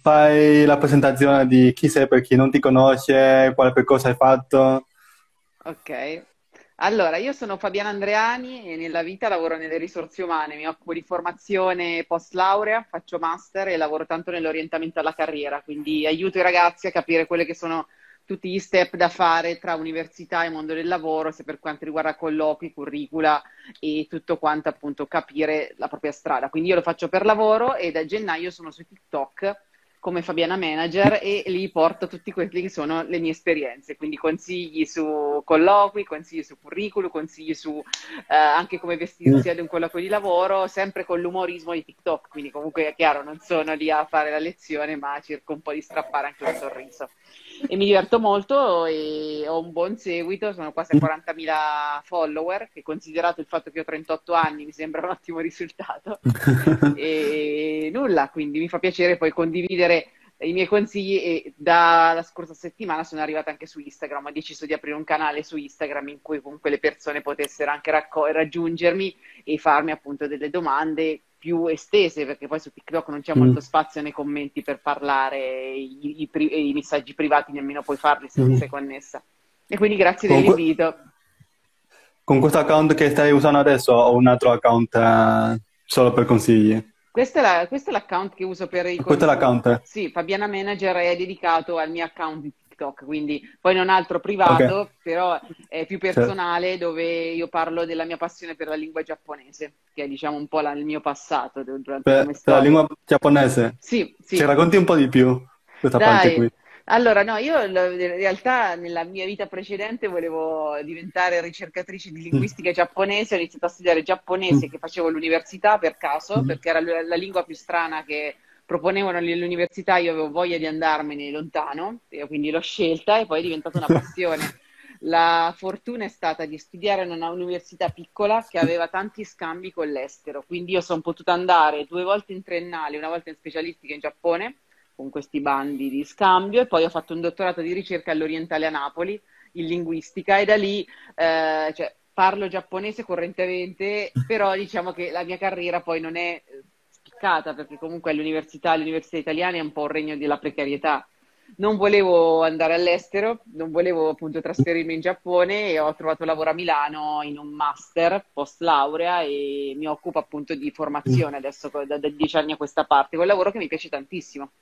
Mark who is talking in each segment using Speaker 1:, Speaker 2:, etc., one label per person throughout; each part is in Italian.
Speaker 1: fai la presentazione di chi sei per chi non ti conosce, quale percorso hai fatto.
Speaker 2: Ok. Allora, io sono Fabiana Andreani e nella vita lavoro nelle risorse umane, mi occupo di formazione post laurea, faccio master e lavoro tanto nell'orientamento alla carriera, quindi aiuto i ragazzi a capire quelle che sono tutti gli step da fare tra università e mondo del lavoro, sia per quanto riguarda colloqui, curricula e tutto quanto appunto capire la propria strada. Quindi io lo faccio per lavoro e da gennaio sono su TikTok come Fabiana Manager e lì porto tutti quelli che sono le mie esperienze, quindi consigli su colloqui, consigli su curriculum, consigli su eh, anche come vestirsi mm. ad un colloquio di lavoro, sempre con l'umorismo di TikTok, quindi comunque è chiaro, non sono lì a fare la lezione, ma cerco un po' di strappare anche un sorriso e mi diverto molto e ho un buon seguito, sono quasi a 40.000 follower, che considerato il fatto che ho 38 anni mi sembra un ottimo risultato. e nulla, quindi mi fa piacere poi condividere i miei consigli e dalla scorsa settimana sono arrivata anche su Instagram, ho deciso di aprire un canale su Instagram in cui comunque le persone potessero anche racco- raggiungermi e farmi appunto delle domande più estese, perché poi su TikTok non c'è mm. molto spazio nei commenti per parlare, i, i, i messaggi privati nemmeno puoi farli se non mm. sei connessa. E quindi grazie con dell'invito.
Speaker 1: Con questo account che stai usando adesso o un altro account eh, solo per consigli?
Speaker 2: Questo è, la, questo è, l'account che uso per i
Speaker 1: Questo è l'account?
Speaker 2: Sì, Fabiana Manager è dedicato al mio account di TikTok, quindi poi non altro privato, okay. però è più personale certo. dove io parlo della mia passione per la lingua giapponese, che è diciamo un po' la, il mio passato durante
Speaker 1: per, la, lingua giapponese?
Speaker 2: Sì, sì.
Speaker 1: Ci racconti un po' di più questa Dai. parte qui.
Speaker 2: Allora, no, io in realtà nella mia vita precedente volevo diventare ricercatrice di linguistica giapponese, ho iniziato a studiare giapponese che facevo all'università per caso, mm. perché era la lingua più strana che proponevano all'università, io avevo voglia di andarmene lontano, quindi l'ho scelta e poi è diventata una passione. La fortuna è stata di studiare in una università piccola che aveva tanti scambi con l'estero, quindi io sono potuta andare due volte in triennale, una volta in specialistica in Giappone, con questi bandi di scambio, e poi ho fatto un dottorato di ricerca all'Orientale a Napoli in linguistica e da lì eh, cioè, parlo giapponese correntemente, però diciamo che la mia carriera poi non è bloccata perché comunque all'università, all'università italiana è un po' un regno della precarietà. Non volevo andare all'estero, non volevo appunto trasferirmi in Giappone e ho trovato lavoro a Milano in un master post laurea e mi occupo appunto di formazione adesso da, da dieci anni a questa parte, un lavoro che mi piace tantissimo.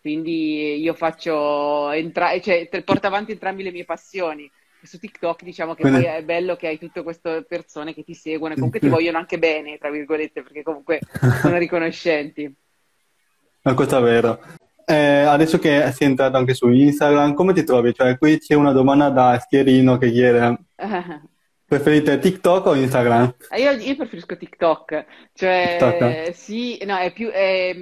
Speaker 2: Quindi io faccio, entra- cioè, porto avanti entrambe le mie passioni su TikTok diciamo che Quindi... poi è bello che hai tutte queste persone che ti seguono e comunque ti vogliono anche bene, tra virgolette, perché comunque sono riconoscenti.
Speaker 1: Ma questo è vero. Eh, adesso che sei entrato anche su Instagram, come ti trovi? Cioè, qui c'è una domanda da Schierino che chiede Preferite TikTok o Instagram?
Speaker 2: Io, io preferisco TikTok, cioè TikTok. sì, no, è più, è,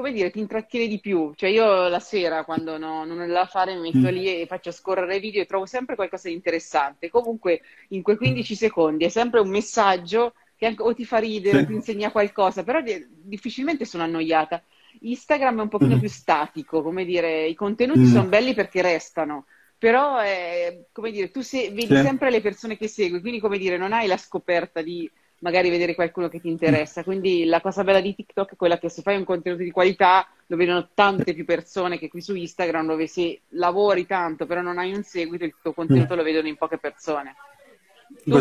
Speaker 2: come dire, ti intrattiene di più. Cioè io la sera, quando no, non ho da fare, mi metto mm. lì e faccio scorrere video e trovo sempre qualcosa di interessante. Comunque, in quei 15 secondi è sempre un messaggio che anche, o ti fa ridere sì. o ti insegna qualcosa, però difficilmente sono annoiata. Instagram è un pochino mm. più statico, come dire, i contenuti mm. sono belli perché restano, però è, come dire, tu se, vedi sì. sempre le persone che segui, quindi come dire, non hai la scoperta di magari vedere qualcuno che ti interessa. Quindi la cosa bella di TikTok è quella che se fai un contenuto di qualità lo vedono tante più persone che qui su Instagram, dove se lavori tanto però non hai un seguito, il tuo contenuto lo vedono in poche persone.
Speaker 1: Tu.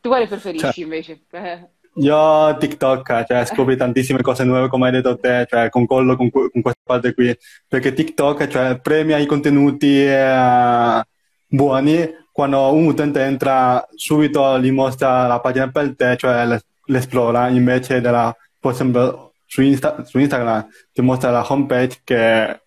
Speaker 2: Tu quale preferisci cioè, invece? Eh.
Speaker 1: Io TikTok, cioè scopri tantissime cose nuove come hai detto te, cioè concollo con, con questa parte qui, perché TikTok cioè, premia i contenuti eh, buoni quando un utente entra subito gli mostra la pagina per te, cioè l'esplora, invece della, per esempio su, Insta, su Instagram ti mostra la homepage che esatto.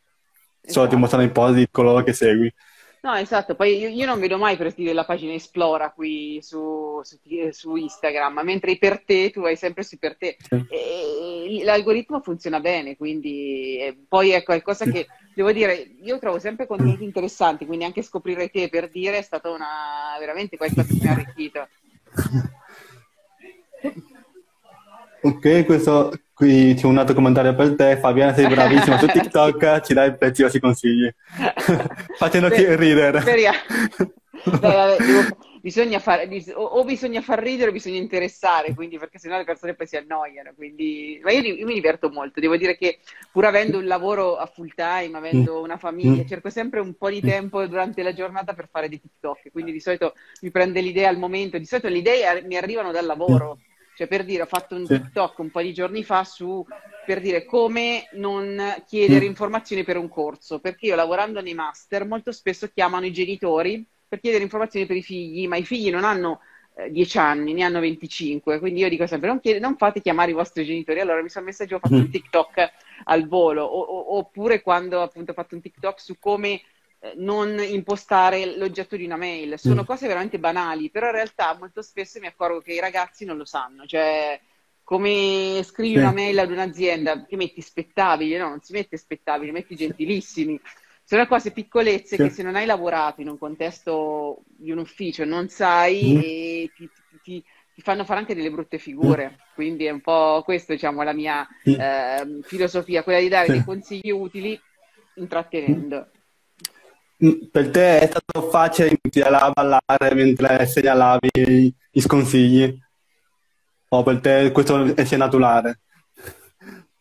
Speaker 1: solo ti esatto. mostrano i post di coloro che segui.
Speaker 2: No, esatto, poi io, io, non vedo mai per dire la pagina Esplora qui su, su, su, Instagram, mentre per te tu vai sempre su per te. Sì. E, l'algoritmo funziona bene, quindi poi è qualcosa che devo dire, io trovo sempre contenuti interessanti, quindi anche scoprire te per dire è stato una, veramente qualcosa che mi ha arricchito.
Speaker 1: Ok, questo qui c'è un altro commentario per te. Fabiana, sei bravissima su TikTok, ci dai preziosi consigli. Facendoci ridere.
Speaker 2: Speriamo. Beh, devo, bisogna fare, o, bisogna far ridere o bisogna interessare, quindi, perché sennò le persone poi si annoiano. Quindi, ma io, io, mi diverto molto, devo dire che pur avendo un lavoro a full time, avendo una famiglia, cerco sempre un po' di tempo durante la giornata per fare dei TikTok, quindi di solito mi prende l'idea al momento, di solito le idee mi arrivano dal lavoro. Cioè, per dire, ho fatto un TikTok un po' di giorni fa su per dire come non chiedere informazioni per un corso, perché io lavorando nei master molto spesso chiamano i genitori per chiedere informazioni per i figli, ma i figli non hanno eh, 10 anni, ne hanno 25, quindi io dico sempre non, chiede, non fate chiamare i vostri genitori, allora mi sono messa giù, ho fatto un mm. TikTok al volo, o, o, oppure quando appunto ho fatto un TikTok su come eh, non impostare l'oggetto di una mail, sono mm. cose veramente banali, però in realtà molto spesso mi accorgo che i ragazzi non lo sanno, cioè come scrivi sì. una mail ad un'azienda, che metti spettabili, no, non si mette spettabili, metti gentilissimi, sono cose piccolezze sì. che se non hai lavorato in un contesto di un ufficio non sai mm. e ti, ti, ti, fanno fare anche delle brutte figure. Mm. Quindi è un po' questa, diciamo, la mia mm. eh, filosofia, quella di dare sì. dei consigli utili intrattenendo.
Speaker 1: Mm, per te è stato facile iniziare a ballare mentre segnalavi i sconsigli? O per te questo è naturale?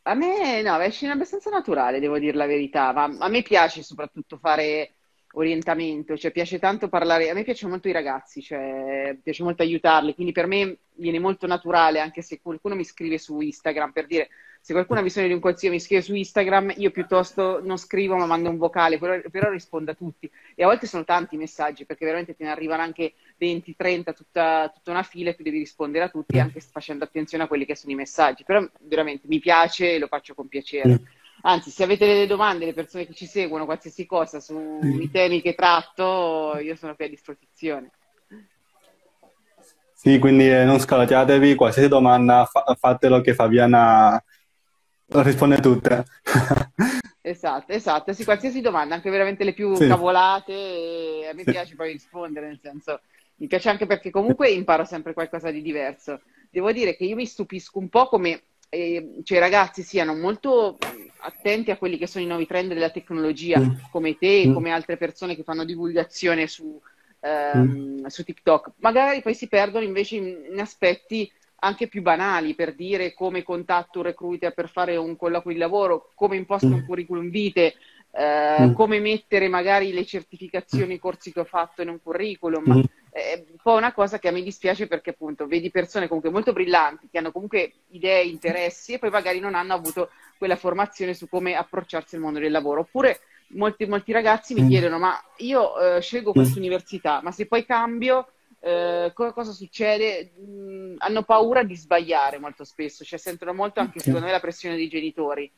Speaker 2: A me no, è scena abbastanza naturale, devo dire la verità, ma a me piace soprattutto fare orientamento, cioè piace tanto parlare, a me piacciono molto i ragazzi, cioè piace molto aiutarli, quindi per me viene molto naturale, anche se qualcuno mi scrive su Instagram per dire se qualcuno ha bisogno di un consiglio mi scrive su Instagram, io piuttosto non scrivo ma mando un vocale, però, però rispondo a tutti. E a volte sono tanti i messaggi perché veramente te ne arrivano anche 20, 30, tutta, tutta una fila e tu devi rispondere a tutti anche facendo attenzione a quelli che sono i messaggi. Però veramente mi piace e lo faccio con piacere. Anzi, se avete delle domande, le persone che ci seguono, qualsiasi cosa sui temi che tratto, io sono qui a disposizione.
Speaker 1: Sì, quindi eh, non scalateatevi, qualsiasi domanda fa- fatelo che Fabiana risponde a tutte.
Speaker 2: esatto, esatto. Sì, qualsiasi domanda, anche veramente le più sì. cavolate, a me sì. piace poi rispondere, nel senso, mi piace anche perché comunque imparo sempre qualcosa di diverso. Devo dire che io mi stupisco un po' come eh, cioè, i ragazzi siano molto attenti a quelli che sono i nuovi trend della tecnologia, mm. come te, mm. come altre persone che fanno divulgazione su, ehm, mm. su TikTok. Magari poi si perdono invece in, in aspetti anche più banali, per dire come contatto un recruiter per fare un colloquio di lavoro, come imposto un mm. curriculum vitae, eh, mm. come mettere magari le certificazioni, i corsi che ho fatto in un curriculum. Mm. È un po' una cosa che a me dispiace perché appunto vedi persone comunque molto brillanti, che hanno comunque idee, interessi e poi magari non hanno avuto quella formazione su come approcciarsi al mondo del lavoro. Oppure molti, molti ragazzi mi mm. chiedono, ma io eh, scelgo questa università, ma se poi cambio eh, cosa succede? Mm, hanno paura di sbagliare molto spesso, cioè sentono molto anche secondo me la pressione dei genitori.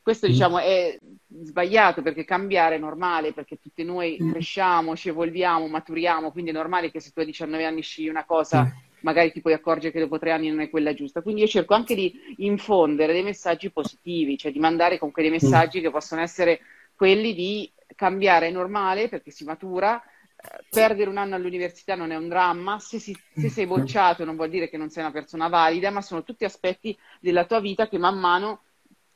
Speaker 2: Questo mm. diciamo è sbagliato perché cambiare è normale, perché tutti noi mm. cresciamo, ci evolviamo, maturiamo, quindi è normale che se tu a 19 anni scegli una cosa magari ti puoi accorgere che dopo tre anni non è quella giusta. Quindi io cerco anche di infondere dei messaggi positivi, cioè di mandare comunque dei messaggi che possono essere quelli di cambiare è normale perché si matura, perdere un anno all'università non è un dramma, se, si, se, sei bocciato non vuol dire che non sei una persona valida, ma sono tutti aspetti della tua vita che man mano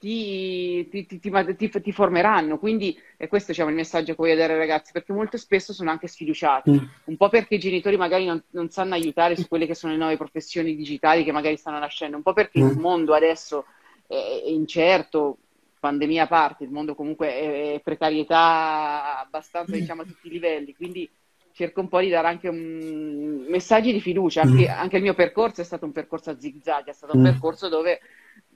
Speaker 2: ti, ti, ti, ti formeranno. Quindi è questo diciamo, il messaggio che voglio dare ai ragazzi, perché molto spesso sono anche sfiduciati, mm. un po' perché i genitori magari non, non, sanno aiutare su quelle che sono le nuove professioni digitali che magari stanno nascendo, un po' perché il mm. mondo adesso è, è incerto, pandemia a parte, il mondo comunque è precarietà abbastanza diciamo a tutti i livelli, quindi cerco un po' di dare anche un... messaggi di fiducia, anche, mm. anche, il mio percorso è stato un percorso a zigzag, è stato un mm. percorso dove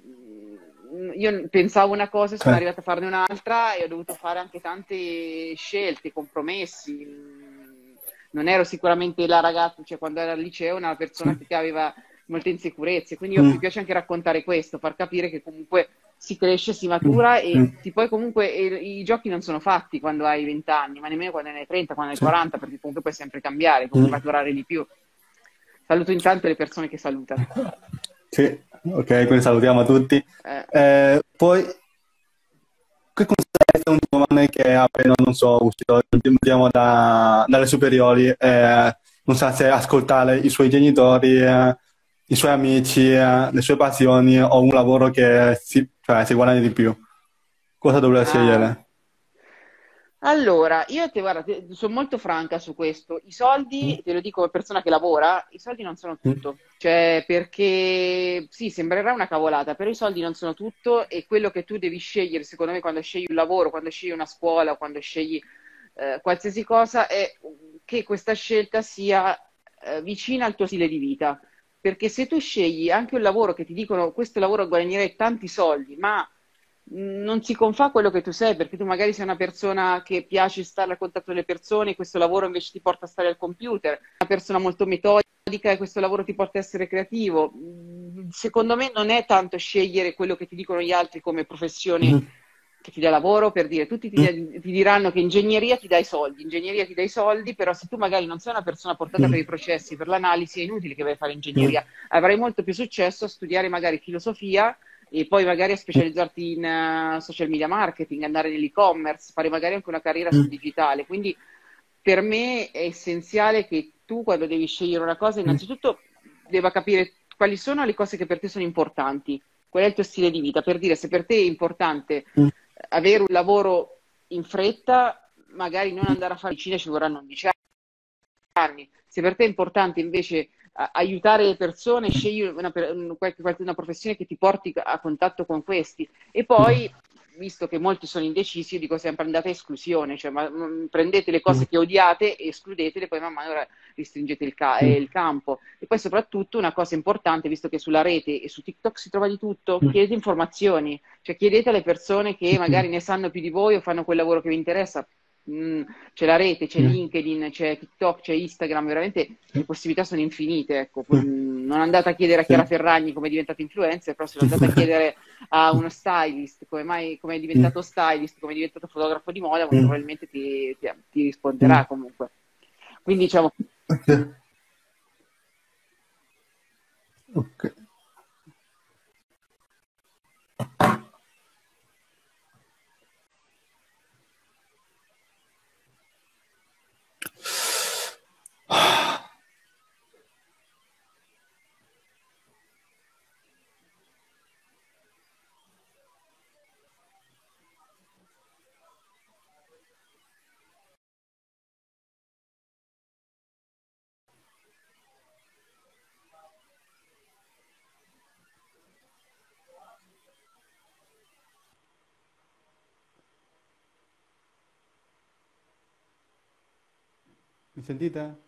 Speaker 2: mm, io pensavo una cosa e sono eh. arrivata a farne un'altra e ho dovuto fare anche tante scelte, compromessi. Non ero sicuramente la ragazza, cioè quando ero al liceo, una persona che aveva molte insicurezze, quindi io, mi piace anche raccontare questo, far capire che comunque si cresce, si matura e mm. ti poi comunque i, i, giochi non sono fatti quando hai 20 anni, ma nemmeno quando ne hai 30, quando ne hai 40, perché comunque puoi sempre cambiare, puoi mm. maturare di più. Saluto intanto le persone che salutano.
Speaker 1: Sì, ok, quindi salutiamo tutti. Eh. Eh, poi, che considerate un giovane che è appena, non so, uscito diciamo, da, dalle superiori, eh, non sa se ascoltare i suoi genitori, eh, i suoi amici, eh, le sue passioni o un lavoro che si, cioè, si guadagna di più? Cosa dovrebbe ah. scegliere?
Speaker 2: Allora, io te, guarda, te- sono molto franca su questo. I soldi,
Speaker 1: Mm.
Speaker 2: te lo dico come persona che lavora, i soldi non sono
Speaker 1: Mm.
Speaker 2: tutto. Cioè, perché sì, sembrerà una cavolata, però i soldi non sono tutto e quello che tu devi scegliere, secondo me, quando scegli un lavoro, quando scegli una scuola, quando scegli eh, qualsiasi cosa, è che questa scelta sia eh, vicina al tuo stile di vita. Perché se tu scegli anche un lavoro che ti dicono questo lavoro guadagnerai tanti soldi, ma non si confà quello che tu sei, perché tu magari sei una persona che piace stare a contatto delle persone, questo lavoro invece ti porta a stare al computer, una persona molto metodica e questo lavoro ti porta a essere creativo. Mm, Secondo me non è tanto scegliere quello che ti dicono gli altri come professione
Speaker 1: Mm.
Speaker 2: Che ti dà lavoro, per dire, tutti ti, ti diranno che ingegneria ti dai soldi, ingegneria ti dai soldi, però se tu magari non sei una persona portata
Speaker 1: Mm.
Speaker 2: per i processi, per l'analisi, è inutile che vai a fare ingegneria. Avrai molto più successo a studiare magari filosofia e poi magari a specializzarti in eh, social media marketing, andare nell'e-commerce, fare magari anche una carriera sul digitale. Quindi per me è essenziale che tu quando devi scegliere una cosa, innanzitutto debba capire quali sono le cose che per te sono importanti, qual è il tuo stile di vita, per dire se per te è importante
Speaker 1: Mm.
Speaker 2: Avere un lavoro in fretta, magari non andare a fare medicina ci vorranno 11 anni. Se per te è importante invece aiutare le persone, scegli una, per- un- qualche- qualche- una professione che ti porti a contatto con questi. E poi, visto che molti sono indecisi, io dico sempre andate a esclusione, cioè ma- mm, prendete le cose che odiate escludetele, poi man mano ristringete il, ca- eh, il campo. E poi soprattutto una cosa importante, visto che sulla rete e su TikTok si trova di tutto,
Speaker 1: Mm.
Speaker 2: chiedete informazioni, cioè chiedete alle persone che magari ne sanno più di voi o fanno quel lavoro che vi interessa. Mm, c'è la rete, c'è
Speaker 1: Mm.
Speaker 2: LinkedIn, c'è TikTok, c'è Instagram, veramente le possibilità sono infinite. Ecco. Mm, non andate a chiedere a Chiara. Ferragni come è diventata influencer, però se lo andate a chiedere a uno stylist come mai come è diventato stylist, come è diventato fotografo di moda, probabilmente ti, ti- ti risponderà comunque. Quindi diciamo,
Speaker 1: Ok. Ok. Sentite?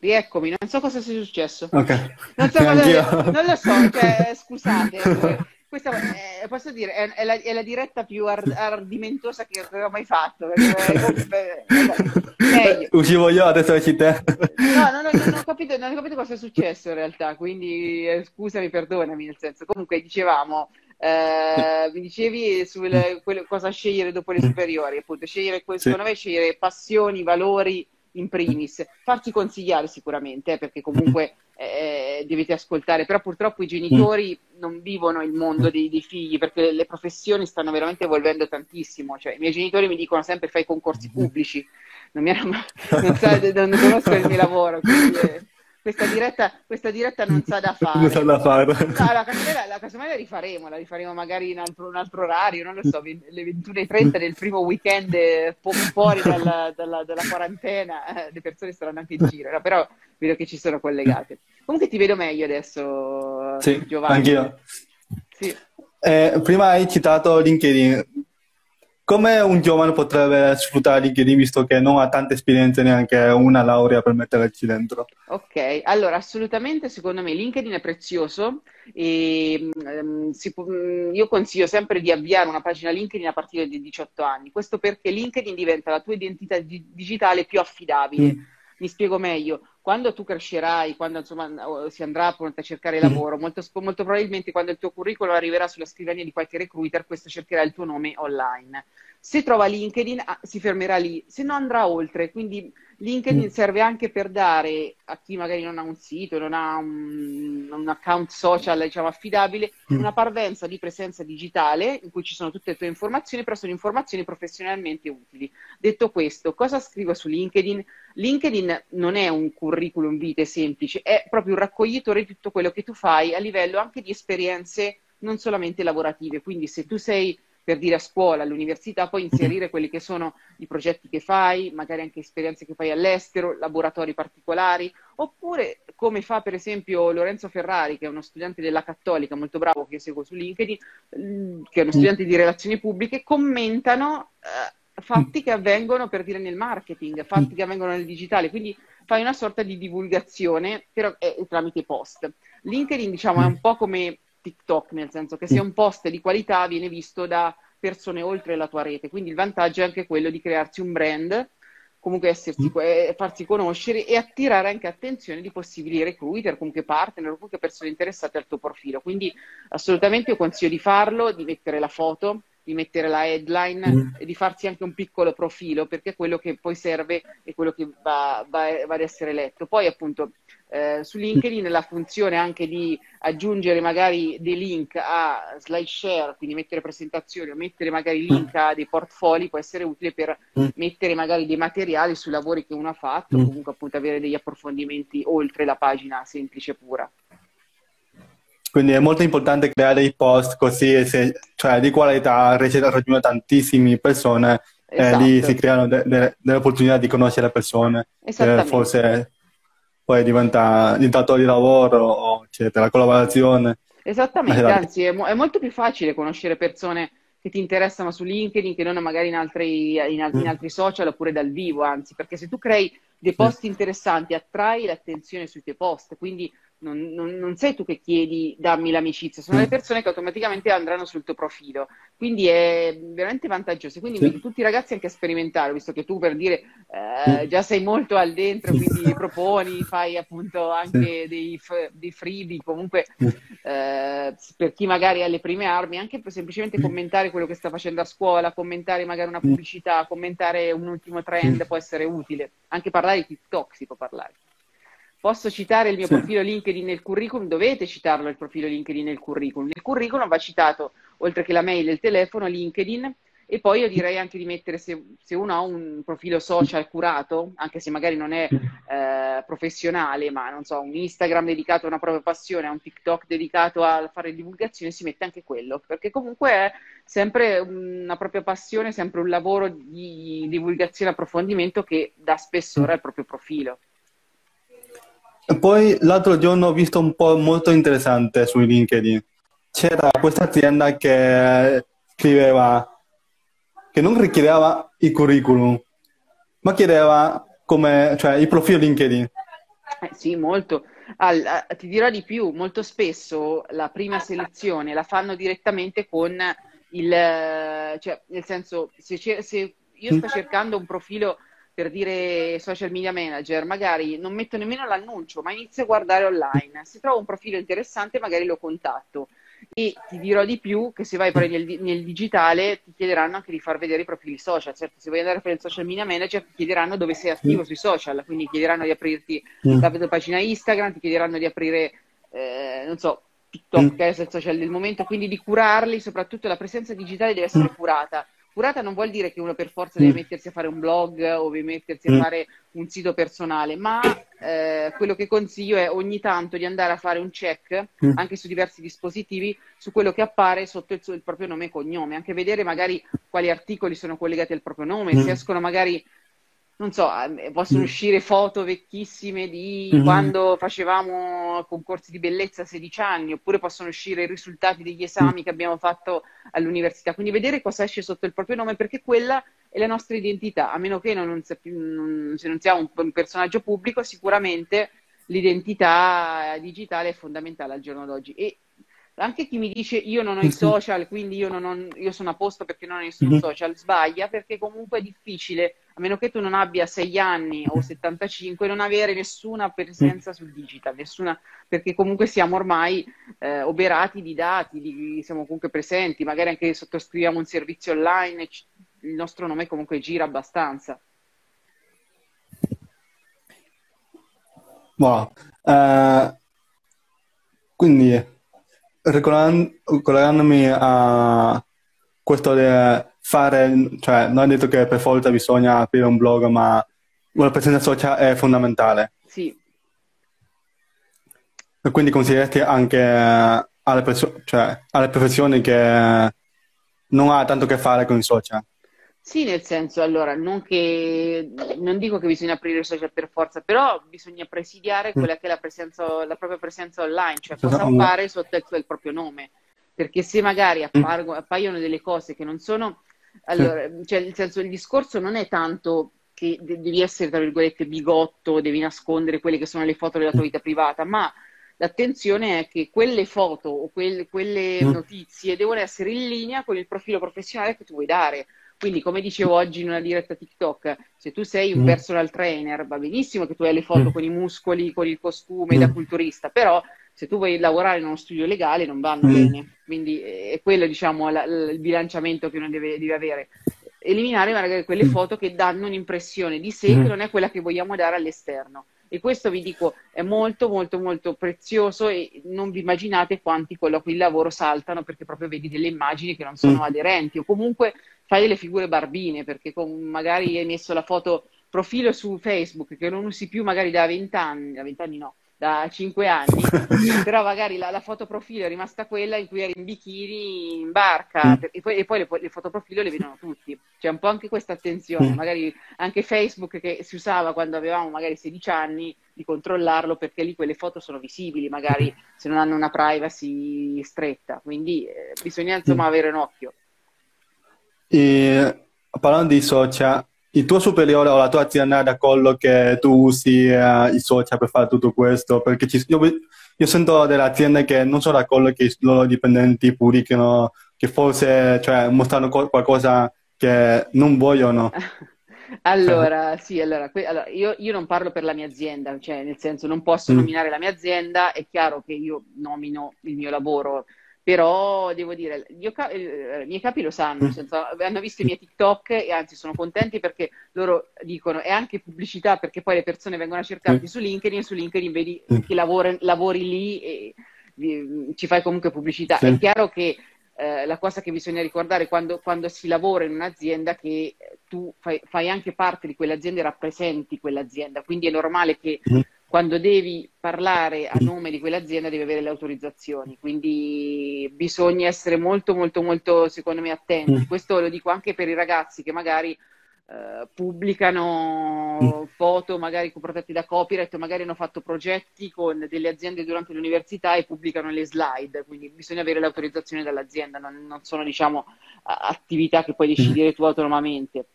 Speaker 2: rieccomi, non so cosa sia successo.
Speaker 1: Ok.
Speaker 2: Non so cosa, non lo so, cioè, scusate, eh, questa è, posso dire, è, è la, è la diretta più ar- ardimentosa che ho mai fatto. perché, eh, meglio.
Speaker 1: Uscivo io, adesso esci te.
Speaker 2: No, non ho, non ho capito, non ho capito cosa è successo in realtà, quindi eh, scusami, perdonami, nel senso, comunque dicevamo, eh, mi dicevi sul quello- cosa scegliere dopo le superiori, appunto, scegliere, que-
Speaker 1: Sì.
Speaker 2: secondo me scegliere passioni, valori in primis, farti consigliare sicuramente, eh, perché comunque eh, dovete ascoltare, però purtroppo i genitori non vivono il mondo dei, dei figli, perché le professioni stanno veramente evolvendo tantissimo, cioè i miei genitori mi dicono sempre fai concorsi pubblici, non, mi hanno non, sa- non conosco il mio lavoro, quindi eh, questa, diretta, questa diretta non sa da fare.
Speaker 1: Non sa da fare.
Speaker 2: No, la casomai la, casomai la rifaremo, la rifaremo magari in altro- un altro orario, non lo so, le 21.30 del primo weekend eh, fuori dalla, dalla- dalla quarantena, eh, le persone saranno anche in giro, no? però vedo che ci sono collegate. Comunque ti vedo meglio adesso,
Speaker 1: Sì,
Speaker 2: Giovanni.
Speaker 1: anch'io.
Speaker 2: Sì.
Speaker 1: Eh, prima hai citato LinkedIn. Come un giovane potrebbe sfruttare LinkedIn visto che non ha tante esperienze, neanche una laurea per metterci dentro?
Speaker 2: Ok, allora assolutamente secondo me LinkedIn è prezioso e ehm, si mm, io consiglio sempre di avviare una pagina LinkedIn a partire dai 18 anni, questo perché LinkedIn diventa la tua identità di- digitale più affidabile.
Speaker 1: Mm.
Speaker 2: Mi spiego meglio, quando tu crescerai, quando insomma si andrà appunto a cercare
Speaker 1: Mm.
Speaker 2: lavoro, molto, molto probabilmente quando il tuo curriculum arriverà sulla scrivania di qualche recruiter, questo cercherà il tuo nome online. Se trova LinkedIn, ah, si fermerà lì, se no andrà oltre. Quindi LinkedIn
Speaker 1: Mm.
Speaker 2: serve anche per dare a chi magari non ha un sito, non ha un, un account social, diciamo, affidabile,
Speaker 1: Mm.
Speaker 2: una parvenza di presenza digitale in cui ci sono tutte le tue informazioni, però sono informazioni professionalmente utili. Detto questo, cosa scrivo su LinkedIn? LinkedIn non è un curriculum vitae semplice, è proprio un raccoglitore di tutto quello che tu fai a livello anche di esperienze non solamente lavorative. Quindi se tu sei per dire a scuola, all'università, puoi inserire quelli che sono i progetti che fai, magari anche esperienze che fai all'estero, laboratori particolari, oppure come fa per esempio Lorenzo Ferrari, che è uno studente della Cattolica molto bravo che io seguo su LinkedIn, mm, che è uno studente di relazioni pubbliche, commentano eh, fatti che avvengono per dire nel marketing, fatti che avvengono nel digitale, quindi fai una sorta di divulgazione però è tramite post. LinkedIn diciamo è un po' come TikTok, nel senso che se un post di qualità viene visto da persone oltre la tua rete, quindi il vantaggio è anche quello di crearsi un brand, comunque essersi, eh, farsi conoscere e attirare anche attenzione di possibili recruiter, comunque partner, comunque persone interessate al tuo profilo. Quindi assolutamente io consiglio di farlo, di mettere la foto, di mettere la headline mm. e di farsi anche un piccolo profilo, perché è quello che poi serve e quello che va, va, va ad essere letto. Poi appunto eh, su LinkedIn la funzione anche di aggiungere magari dei link a slide share, quindi mettere presentazioni o mettere magari link a dei portfolio può essere utile per mm. mettere magari dei materiali sui lavori che uno ha fatto, mm. comunque appunto avere degli approfondimenti oltre la pagina semplice pura.
Speaker 1: Quindi è molto importante creare dei post così, se, cioè di qualità, raggiungono tantissime persone esatto. e lì si creano de- de- delle opportunità di conoscere persone. Eh, forse poi diventa datore di lavoro, eccetera, la collaborazione.
Speaker 2: Esattamente, anzi è, mo- è, molto più facile conoscere persone che ti interessano su LinkedIn che non magari in altri, in, in altri social oppure dal vivo, anzi, perché se tu crei dei post interessanti attrai l'attenzione sui tuoi post, quindi non, non, non, sei tu che chiedi dammi l'amicizia, sono mm. le persone che automaticamente andranno sul tuo profilo. Quindi è veramente vantaggioso. Quindi sì. tutti i ragazzi anche a sperimentare, visto che tu per dire eh, mm. già sei molto al dentro, quindi proponi, fai appunto anche sì. dei, dei freebie, comunque mm. eh, per chi magari ha le prime armi, anche semplicemente commentare quello che sta facendo a scuola, commentare magari una pubblicità, commentare un ultimo trend può essere utile. Anche parlare di TikTok si può parlare. Posso citare il mio sì. profilo LinkedIn nel curriculum? Dovete citarlo il profilo LinkedIn nel curriculum. Nel curriculum va citato, oltre che la mail e il telefono, LinkedIn e poi io direi anche di mettere, se, se uno ha un profilo social curato, anche se magari non è eh, professionale, ma non so, un Instagram dedicato a una propria passione, a un TikTok dedicato a fare divulgazione, si mette anche quello, perché comunque è sempre una propria passione, sempre un lavoro di divulgazione e approfondimento che dà spessore al proprio profilo.
Speaker 1: Poi l'altro giorno ho visto un po' molto interessante su LinkedIn. C'era questa azienda che scriveva che non richiedeva il curriculum, ma chiedeva come, cioè, il profilo LinkedIn.
Speaker 2: Eh, sì, molto. All, ti dirò di più, molto spesso la prima selezione la fanno direttamente con il, cioè, nel senso, se, se io sto cercando un profilo per dire social media manager, magari non metto nemmeno l'annuncio, ma inizio a guardare online. Se trovo un profilo interessante, magari lo contatto. E ti dirò di più che se vai poi nel, nel, digitale ti chiederanno anche di far vedere i profili social. Certo, se vuoi andare a fare il social media manager ti chiederanno dove sei attivo sui social, quindi chiederanno di aprirti la tua pagina Instagram, ti chiederanno di aprire, eh, non so, TikTok, che è il social del momento, quindi di curarli, soprattutto la presenza digitale deve essere curata Curata non vuol dire che uno per forza deve mm. mettersi a fare un blog o deve mettersi a mm. fare un sito personale, ma eh, quello che consiglio è ogni tanto di andare a fare un check mm. anche su diversi dispositivi su quello che appare sotto il, suo, il proprio nome e cognome, anche vedere magari quali articoli sono collegati al proprio nome, se escono magari non so, eh, possono mm. uscire foto vecchissime di mm-hmm. quando facevamo concorsi di bellezza a 16 anni, oppure possono uscire i risultati degli esami mm. che abbiamo fatto all'università. Quindi vedere cosa esce sotto il proprio nome, perché quella è la nostra identità, a meno che non, non, se non siamo un, un personaggio pubblico, sicuramente l'identità digitale è fondamentale al giorno d'oggi. E anche chi mi dice io non ho i social, quindi io, ho, io sono a posto perché non ho nessun mm-hmm. social, sbaglia perché comunque è difficile, a meno che tu non abbia 6 anni o 75, non avere nessuna presenza sul digital, nessuna, perché comunque siamo ormai eh, oberati di dati, di, siamo comunque presenti, magari anche sottoscriviamo un servizio online, il nostro nome comunque gira abbastanza.
Speaker 1: Wow. Uh, quindi ricollegandomi a questo fare, cioè non è detto che per forza bisogna aprire un blog, ma una presenza sociale è fondamentale.
Speaker 2: Sì.
Speaker 1: E quindi consiglieresti anche alle, perso- cioè, alle professioni che non ha tanto a che fare con i social.
Speaker 2: Sì, nel senso, allora, non, che, non dico che bisogna aprire i social per forza, però bisogna presidiare quella che è la, presenza, la propria presenza online, cioè cosa fare sotto il, il proprio nome. Perché se magari appargo, appaiono delle cose che non sono... Allora, cioè, nel senso, il discorso non è tanto che devi essere, tra virgolette, bigotto, devi nascondere quelle che sono le foto della tua vita privata, ma l'attenzione è che quelle foto o quelle, quelle notizie devono essere in linea con il profilo professionale che tu vuoi dare. Quindi, come dicevo oggi in una diretta TikTok, se tu sei un personal trainer, va benissimo che tu hai le foto con i muscoli, con il costume da culturista, però se tu vuoi lavorare in uno studio legale non vanno bene. Quindi è quello, diciamo, la, la, il bilanciamento che uno deve, deve avere eliminare magari quelle mm. foto che danno un'impressione di sé mm. che non è quella che vogliamo dare all'esterno. E questo vi dico è molto molto molto prezioso e non vi immaginate quanti colloqui di lavoro saltano perché proprio vedi delle immagini che non sono mm. aderenti o comunque fai delle figure barbine perché con, magari hai messo la foto profilo su Facebook che non usi più magari da vent'anni, da vent'anni no, da cinque anni, però magari la, la foto profilo è rimasta quella in cui eri in bikini in barca mm. e poi, e poi le, le foto profilo le vedono tutti. C'è un po' anche questa attenzione, mm. magari anche Facebook che si usava quando avevamo magari 16 anni di controllarlo perché lì quelle foto sono visibili, magari se non hanno una privacy stretta, quindi eh, bisogna insomma mm. avere un occhio.
Speaker 1: E parlando di social, il tuo superiore o la tua azienda da quello che tu usi eh, i social per fare tutto questo? Perché ci, io, io, sento delle aziende che non sono d'accordo che i loro dipendenti pubblicano, che forse cioè, mostrano qualcosa che non vogliono.
Speaker 2: Allora, sì, allora, que- allora io, io, non parlo per la mia azienda, cioè nel senso non posso mm. nominare la mia azienda, è chiaro che io nomino il mio lavoro, però devo dire, ca- eh, i miei capi lo sanno, mm. senso, hanno visto i miei TikTok e anzi sono contenti perché loro dicono è anche pubblicità perché poi le persone vengono a cercarti su LinkedIn e su LinkedIn vedi che lavori, lavori lì e ci fai comunque pubblicità. Sì. È chiaro che eh, la cosa che bisogna ricordare quando, quando, si lavora in un'azienda che tu fai, fai, anche parte di quell'azienda e rappresenti quell'azienda, quindi è normale che mm quando devi parlare a nome di quell'azienda devi avere le autorizzazioni, quindi bisogna essere molto molto molto secondo me attenti. Mm. Questo lo dico anche per i ragazzi che magari eh, pubblicano mm. foto magari protetti da copyright, magari hanno fatto progetti con delle aziende durante l'università e pubblicano le slide, quindi bisogna avere l'autorizzazione dall'azienda, non, non sono diciamo attività che puoi decidere tu autonomamente.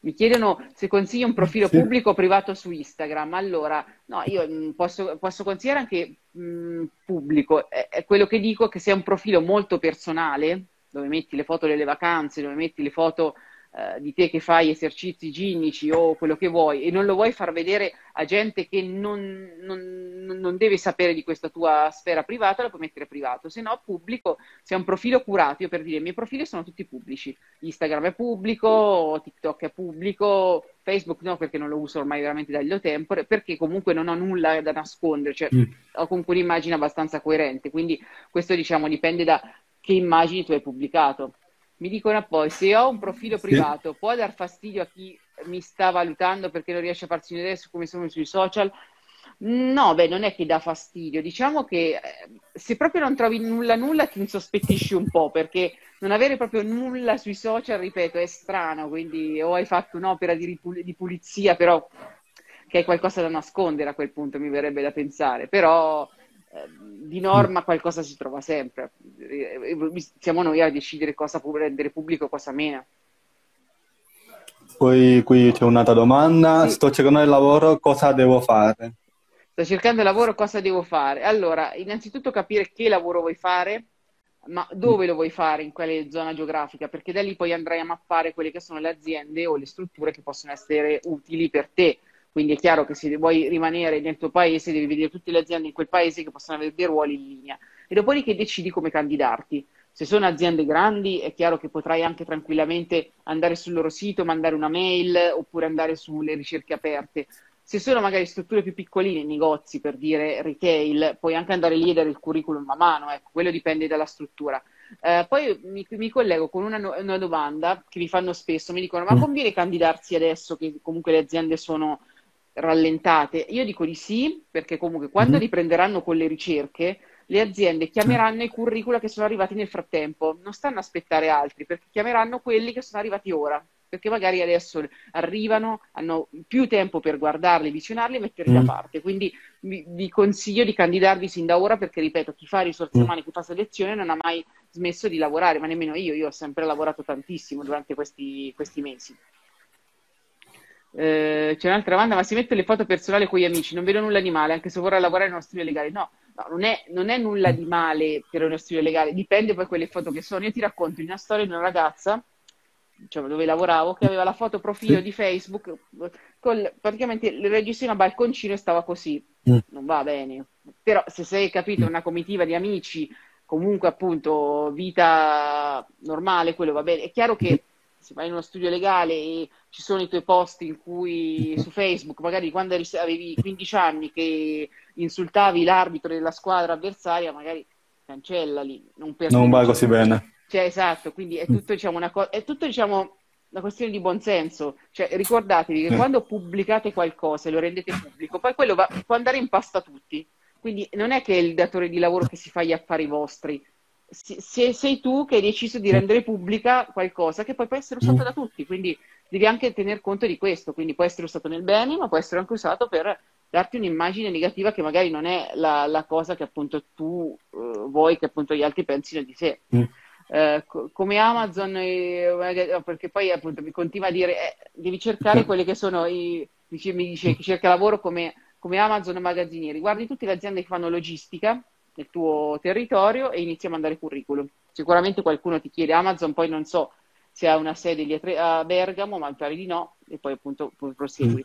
Speaker 2: Mi chiedono se consiglio un profilo sì. pubblico o privato su Instagram. Allora, no, io mm, posso, posso consigliare anche mh, mm, pubblico. È, è quello che dico che se è un profilo molto personale, dove metti le foto delle vacanze, dove metti le foto eh, di te che fai esercizi ginnici o quello che vuoi e non lo vuoi far vedere a gente che non, non, non deve sapere di questa tua sfera privata, lo puoi mettere privato, se no pubblico, se è un profilo curato, io per dire i miei profili sono tutti pubblici, Instagram è pubblico, TikTok è pubblico, Facebook no perché non lo uso ormai veramente da illo tempore, perché comunque non ho nulla da nascondere, cioè mm. ho comunque un'immagine abbastanza coerente, quindi questo diciamo dipende da che immagini tu hai pubblicato. Mi dicono poi, se ho un profilo privato, può dar fastidio a chi mi sta valutando perché non riesce a farsi un'idea su come sono sui social? No, beh, non è che dà fastidio. Diciamo che eh, se proprio non trovi nulla nulla ti insospettisci un po', perché non avere proprio nulla sui social, ripeto, è strano, quindi o hai fatto un'opera di, ripul- di pulizia, però che hai qualcosa da nascondere a quel punto, mi verrebbe da pensare. Però di norma qualcosa si trova sempre. Siamo noi a decidere cosa rendere pubblico e cosa meno.
Speaker 1: Poi qui c'è un'altra domanda. Sì. Sto cercando il lavoro, cosa devo fare?
Speaker 2: Sto cercando lavoro, cosa devo fare? Allora, innanzitutto capire che lavoro vuoi fare, ma dove lo vuoi fare, in quale zona geografica, perché da lì poi andrai a mappare quelle che sono le aziende o le strutture che possono essere utili per te quindi è chiaro che se vuoi rimanere nel tuo paese devi vedere tutte le aziende in quel paese che possono avere dei ruoli in linea e dopodiché decidi come candidarti. Se sono aziende grandi è chiaro che potrai anche tranquillamente andare sul loro sito, mandare una mail oppure andare sulle ricerche aperte. Se sono magari strutture più piccoline, negozi per dire retail, puoi anche andare lì e dare il curriculum a mano, ecco, quello dipende dalla struttura. Eh, poi mi, mi, collego con una, una, domanda che mi fanno spesso, mi dicono ma mm. conviene candidarsi adesso che comunque le aziende sono rallentate? Io dico di sì, perché comunque quando mm-hmm. riprenderanno con le ricerche le aziende chiameranno i curricula che sono arrivati nel frattempo, non stanno a aspettare altri, perché chiameranno quelli che sono arrivati ora, perché magari adesso arrivano, hanno più tempo per guardarli, visionarli e metterli mm. da parte. Quindi vi, vi, consiglio di candidarvi sin da ora, perché ripeto, chi fa risorse mm. umane, chi fa selezione non ha mai smesso di lavorare, ma nemmeno io, io ho sempre lavorato tantissimo durante questi, questi mesi. Eh, c'è un'altra domanda, ma si mette le foto personali con gli amici, non vedo nulla di male, anche se vorrà lavorare in uno studio legale. No, no non, è, non, è, nulla di male per uno studio legale, dipende poi quelle foto che sono. Io ti racconto una storia di una ragazza, diciamo, dove lavoravo, che aveva la foto profilo di Facebook, con, praticamente il registro a balconcino e stava così. Mm. Non va bene. Però se sei capito una comitiva di amici, comunque appunto vita normale, quello va bene. È chiaro che se vai in uno studio legale e ci sono i tuoi post in cui su Facebook, magari quando avevi 15 anni che insultavi l'arbitro della squadra avversaria, magari cancellali.
Speaker 1: Non, non va così bene.
Speaker 2: Cioè, esatto, quindi è tutto, diciamo, una, co- è tutto, diciamo, una questione di buonsenso. Cioè, ricordatevi che eh. quando pubblicate qualcosa e lo rendete pubblico, poi quello va, può andare in pasta a tutti. Quindi non è che è il datore di lavoro che si fa gli affari vostri, se, sei tu che hai deciso di rendere pubblica qualcosa che poi può essere usato da tutti, quindi devi anche tener conto di questo, quindi può essere usato nel bene, ma può essere anche usato per darti un'immagine negativa che magari non è la, la cosa che appunto tu uh, vuoi che appunto gli altri pensino di sé. Mm. Uh, co- come Amazon, eh, perché poi appunto mi continua a dire, eh, devi cercare quelli che sono i, dice, mi dice che cerca lavoro come, come Amazon e magazzinieri, guardi tutte le aziende che fanno logistica, nel tuo territorio e inizi a mandare curriculum. Sicuramente qualcuno ti chiede Amazon, poi non so se ha una sede a, Bergamo, ma mi pare di no, e poi appunto prosegui.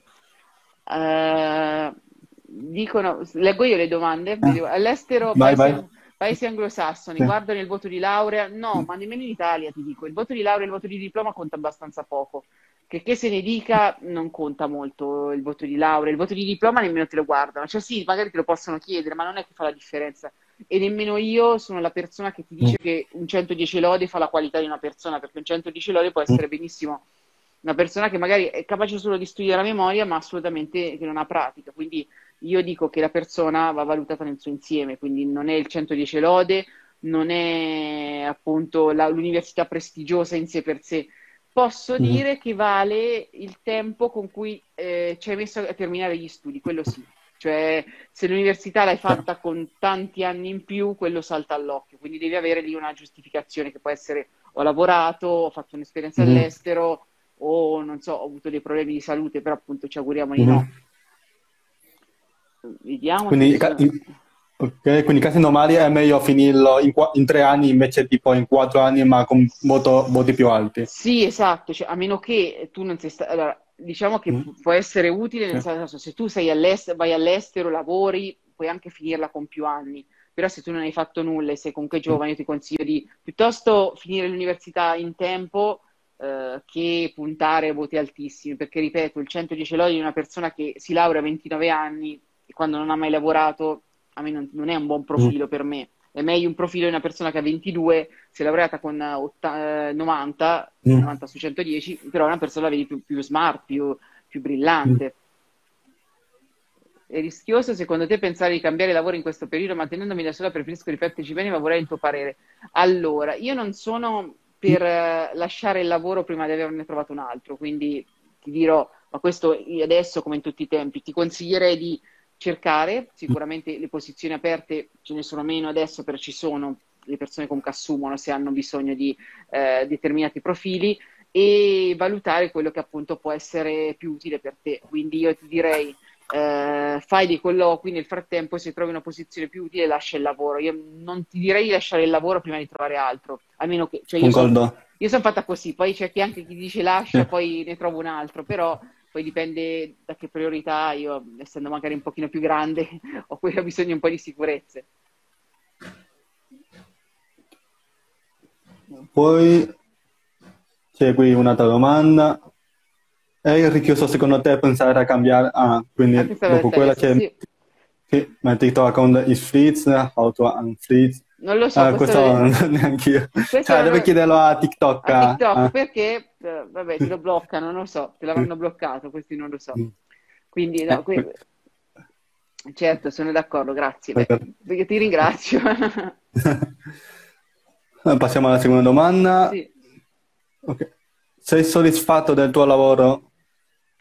Speaker 2: Mm. Uh, dicono, leggo io le domande, eh. all'estero vai, paesi, vai. paesi anglosassoni, sì. guardano il voto di laurea, no, ma nemmeno in Italia ti dico, il voto di laurea e il voto di diploma conta abbastanza poco che, che se ne dica non conta molto il voto di laurea, il voto di diploma nemmeno te lo guardano, cioè sì, magari te lo possono chiedere, ma non è che fa la differenza. E nemmeno io sono la persona che ti dice mm. che un 110 lode fa la qualità di una persona, perché un 110 lode può essere benissimo una persona che magari è capace solo di studiare a memoria, ma assolutamente che non ha pratica. Quindi io dico che la persona va valutata nel suo insieme, quindi non è il 110 lode, non è appunto la, l'università prestigiosa in sé per sé, posso mm. dire che vale il tempo con cui eh, ci hai messo a terminare gli studi, quello sì. Cioè, se l'università l'hai fatta con tanti anni in più, quello salta all'occhio, quindi devi avere lì una giustificazione che può essere ho lavorato, ho fatto un'esperienza mm. all'estero o non so, ho avuto dei problemi di salute, però appunto ci auguriamo di mm. no.
Speaker 1: Vediamo. Quindi, Ok, quindi casi normali è meglio finirlo in, qu- in, tre anni invece tipo in quattro anni ma con voto, voti più alti.
Speaker 2: Sì, esatto, cioè, a meno che tu non sei stato... Allora, diciamo che mm. può essere utile nel senso se tu sei all'estero, vai all'estero, lavori, puoi anche finirla con più anni. Però se tu non hai fatto nulla e sei comunque giovane, io ti consiglio di piuttosto finire l'università in tempo eh, che puntare a voti altissimi, perché ripeto, il 110 lodi di una persona che si laurea a 29 anni e quando non ha mai lavorato a me non, non è un buon profilo mm. per me. È meglio un profilo di una persona che ha 22, si è laureata con 80, eh, 90, mm. 90 su 110, però è una persona vedi più, più smart, più, più brillante. Mm. È rischioso secondo te pensare di cambiare lavoro in questo periodo, mantenendomi da sola preferisco rifletterci bene, ma vorrei il tuo parere. Allora, io non sono per uh, lasciare il lavoro prima di averne trovato un altro, quindi ti dirò, ma questo adesso come in tutti i tempi, ti consiglierei di cercare, sicuramente le posizioni aperte ce ne sono meno adesso, però ci sono le persone comunque assumono se hanno bisogno di eh, determinati profili e valutare quello che appunto può essere più utile per te. Quindi io ti direi eh, fai dei colloqui, nel frattempo se trovi una posizione più utile lascia il lavoro. Io non ti direi di lasciare il lavoro prima di trovare altro, almeno che... Cioè io sono son fatta così, poi c'è chi anche chi dice lascia, poi ne trovo un altro, però poi dipende da che priorità io, essendo magari un pochino più grande, ho, ho bisogno un po' di sicurezze.
Speaker 1: Poi c'è qui un'altra domanda. È rischioso secondo te pensare a cambiare? Ah, quindi ah, dopo quella c'è... Sì. Sì, my TikTok account is freeze, how to unfreeze.
Speaker 2: Non lo so. Ah,
Speaker 1: questo, questo neanche io. Cioè, deve chiederlo a TikTok.
Speaker 2: A TikTok, ah. perché, eh, vabbè, ti lo bloccano, non lo so, te l'avranno bloccato, questi non lo so. Mm. Quindi, no,
Speaker 1: quindi...
Speaker 2: Certo, sono d'accordo, grazie. Beh, ti ringrazio.
Speaker 1: Passiamo alla seconda domanda. Sì. Okay. Sei soddisfatto del tuo lavoro?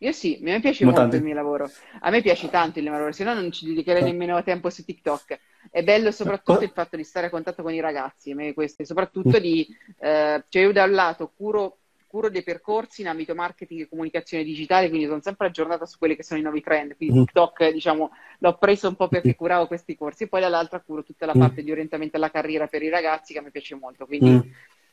Speaker 2: Io sì, a me piace molto tanti. il mio lavoro. A me piace tanto il mio lavoro, se no non ci dedicherei nemmeno tempo su TikTok. È bello soprattutto il fatto di stare a contatto con i ragazzi, a me questo, soprattutto di, eh, cioè io da un lato curo, curo, dei percorsi in ambito marketing e comunicazione digitale, quindi sono sempre aggiornata su quelli che sono i nuovi trend, quindi mm. TikTok diciamo l'ho preso un po' perché curavo questi corsi e poi dall'altra curo tutta la mm. parte di orientamento alla carriera per i ragazzi che a me piace molto, quindi mm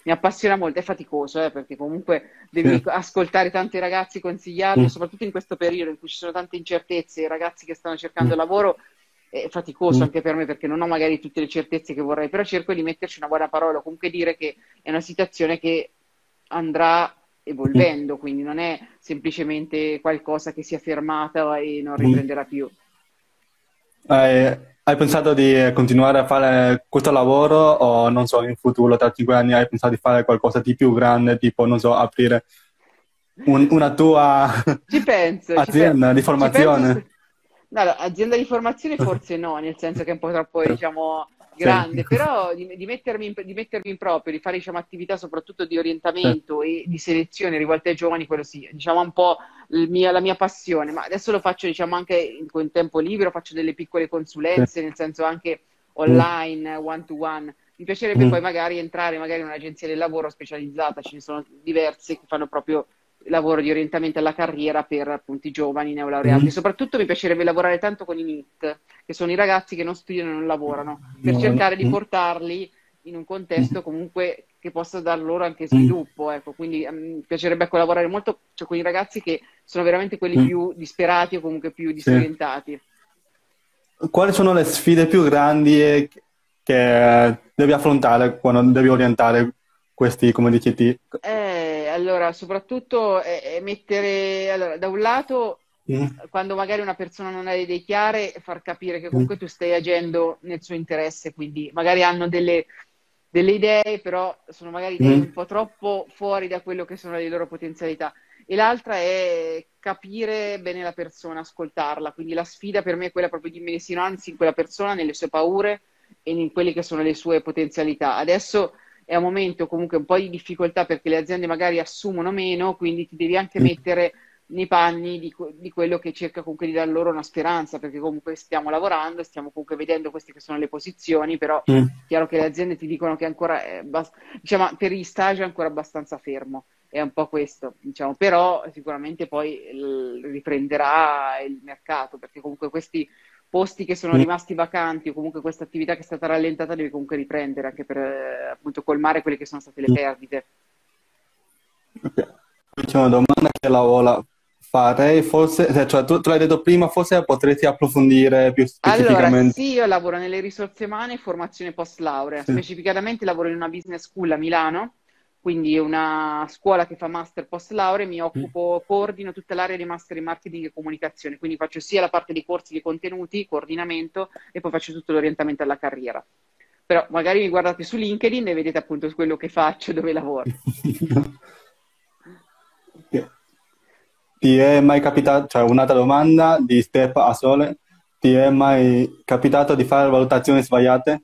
Speaker 2: mi appassiona molto, è faticoso eh, perché comunque devi sì. ascoltare tanti ragazzi, consigliarli, mm. soprattutto in questo periodo in cui ci sono tante incertezze, i ragazzi che stanno cercando mm. lavoro è faticoso mm. anche per me perché non ho magari tutte le certezze che vorrei, però cerco di metterci una buona parola, comunque dire che è una situazione che andrà evolvendo, mm. quindi non è semplicemente qualcosa che si è fermata e non mm. riprenderà più.
Speaker 1: Eh, hai pensato di continuare a fare questo lavoro o non so, in futuro, tra cinque anni, hai pensato di fare qualcosa di più grande, tipo, non so, aprire un, una tua
Speaker 2: penso,
Speaker 1: azienda
Speaker 2: ci
Speaker 1: di formazione?
Speaker 2: Penso, no, azienda di formazione forse no, nel senso che è un po' troppo, diciamo, grande, sì. però di, di, mettermi in, di, mettermi in, proprio, di fare diciamo, attività soprattutto di orientamento sì. e di selezione rivolte ai giovani, quello sì, diciamo un po' mia, la mia passione, ma adesso lo faccio diciamo anche in, in tempo libero, faccio delle piccole consulenze, sì. nel senso anche online, one to one. Mi piacerebbe mm. poi magari entrare magari in un'agenzia del lavoro specializzata, ce ne sono diverse che fanno proprio lavoro di orientamento alla carriera per appunto i giovani neolaureati. Mm. Soprattutto mi piacerebbe lavorare tanto con i NIT, che sono i ragazzi che non studiano e non lavorano, per no, cercare no. di portarli in un contesto comunque che possa dar loro anche sviluppo. Ecco. Quindi um, mi piacerebbe collaborare molto cioè, con i ragazzi che sono veramente quelli mm. più disperati o comunque più disorientati.
Speaker 1: Sì. Quali sono le sfide più grandi che devi affrontare quando devi orientare questi, come dici te?
Speaker 2: Eh, allora, soprattutto è, è mettere, allora, da un lato, mm. quando magari una persona non ha le idee chiare, far capire che comunque mm. tu stai agendo nel suo interesse, quindi magari hanno delle, delle idee, però sono magari idee mm. un po' troppo fuori da quello che sono le loro potenzialità. E l'altra è capire bene la persona, ascoltarla. Quindi la sfida per me è quella proprio di immedesinarsi in quella persona, nelle sue paure e in quelle che sono le sue potenzialità. Adesso è un momento comunque un po' di difficoltà perché le aziende magari assumono meno, quindi ti devi anche mm. mettere nei panni di, di, quello che cerca comunque di dare loro una speranza, perché comunque stiamo lavorando, stiamo comunque vedendo queste che sono le posizioni, però mm. è chiaro che le aziende ti dicono che ancora, è, diciamo, per gli stage è ancora abbastanza fermo, è un po' questo, diciamo, però sicuramente poi riprenderà il mercato, perché comunque questi posti che sono mm. rimasti vacanti o comunque questa attività che è stata rallentata deve comunque riprendere anche per eh, appunto colmare quelle che sono state le mm. perdite.
Speaker 1: Okay. L'ultima domanda che la vola farei, forse, cioè tu, tu l'hai detto prima, forse potresti approfondire più specificamente.
Speaker 2: Allora, sì, io lavoro nelle risorse umane e formazione post laurea, sì. specificamente lavoro in una business school a Milano quindi una scuola che fa master post laurea, mi occupo, coordino tutta l'area di master in marketing e comunicazione, quindi faccio sia la parte dei corsi di contenuti, coordinamento e poi faccio tutto l'orientamento alla carriera. Però magari mi guardate su LinkedIn e vedete appunto quello che faccio, dove lavoro.
Speaker 1: Ti è mai capitato, cioè un'altra domanda di Step a Sole, ti è mai capitato di fare valutazioni sbagliate?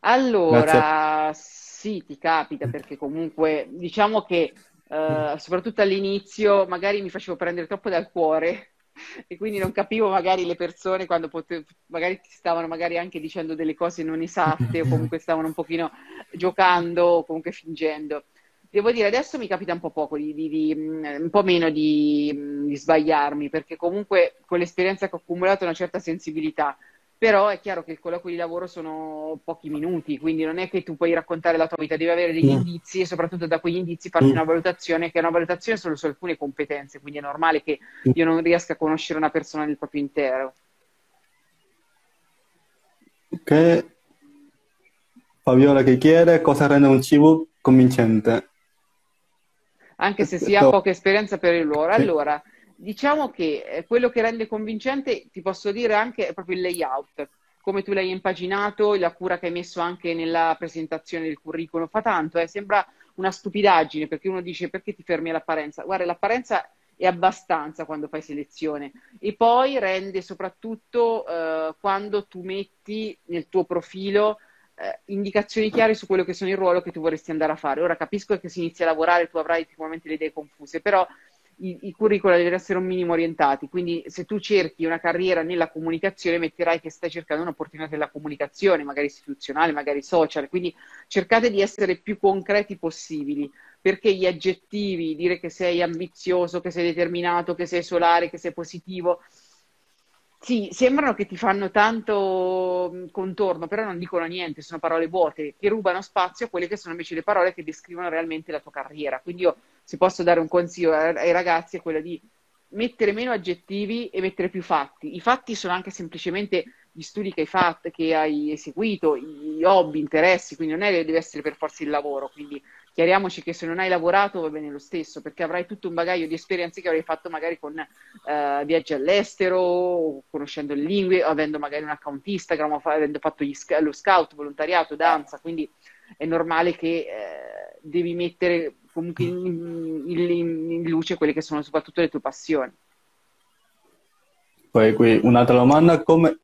Speaker 2: Allora, Grazie sì, ti capita perché comunque diciamo che eh, soprattutto all'inizio magari mi facevo prendere troppo dal cuore e quindi non capivo magari le persone quando potevo, magari ti stavano magari anche dicendo delle cose non esatte o comunque stavano un pochino giocando o comunque fingendo. Devo dire, adesso mi capita un po' poco, di, di, di, un po' meno di, di sbagliarmi, perché comunque con l'esperienza che ho accumulato una certa sensibilità però è chiaro che il colloquio di lavoro sono pochi minuti, quindi non è che tu puoi raccontare la tua vita, devi avere degli mm. indizi e soprattutto da quegli indizi farti mm. una valutazione che è una valutazione solo su alcune competenze, quindi è normale che mm. io non riesca a conoscere una persona nel proprio intero.
Speaker 1: Ok. Fabiola che chiede cosa rende un cibo convincente.
Speaker 2: Anche se si ha poca esperienza per il loro. Allora, diciamo che eh, quello che rende convincente, ti posso dire anche, è proprio il layout, come tu l'hai impaginato, la cura che hai messo anche nella presentazione del curriculum, fa tanto, eh, sembra una stupidaggine perché uno dice perché ti fermi all'apparenza. Guarda, l'apparenza è abbastanza quando fai selezione. E poi rende soprattutto eh, quando tu metti nel tuo profilo eh, indicazioni chiare su quello che sono il ruolo che tu vorresti andare a fare. Ora capisco che si inizia a lavorare, tu avrai sicuramente le idee confuse, però i, i curricula devono essere un minimo orientati, quindi se tu cerchi una carriera nella comunicazione metterai che stai cercando un'opportunità nella comunicazione, magari istituzionale, magari social, quindi cercate di essere più concreti possibili, perché gli aggettivi, dire che sei ambizioso, che sei determinato, che sei solare, che sei positivo, sì, sembrano che ti fanno tanto contorno, però non dicono niente, sono parole vuote, che rubano spazio a quelle che sono invece le parole che descrivono realmente la tua carriera. Quindi io, se posso dare un consiglio ai ragazzi, è quello di mettere meno aggettivi e mettere più fatti. I fatti sono anche semplicemente gli studi che hai fatto, che hai eseguito, gli hobby, interessi, quindi non è che deve essere per forza il lavoro, quindi chiariamoci che se non hai lavorato va bene lo stesso, perché avrai tutto un bagaglio di esperienze che avrai fatto magari con eh, viaggi all'estero, conoscendo le lingue, avendo magari un account Instagram, avendo fatto sc- lo scout, volontariato, danza, quindi è normale che eh, devi mettere comunque in, in, in, luce quelle che sono soprattutto le tue passioni.
Speaker 1: Poi qui un'altra domanda, come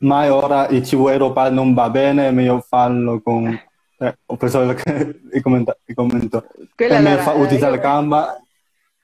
Speaker 1: mai ora il CV Europa non va bene, meglio farlo con eh, ho preso il, il, commento. Il commento. Quella è meglio fa, utilizzare io... Canva.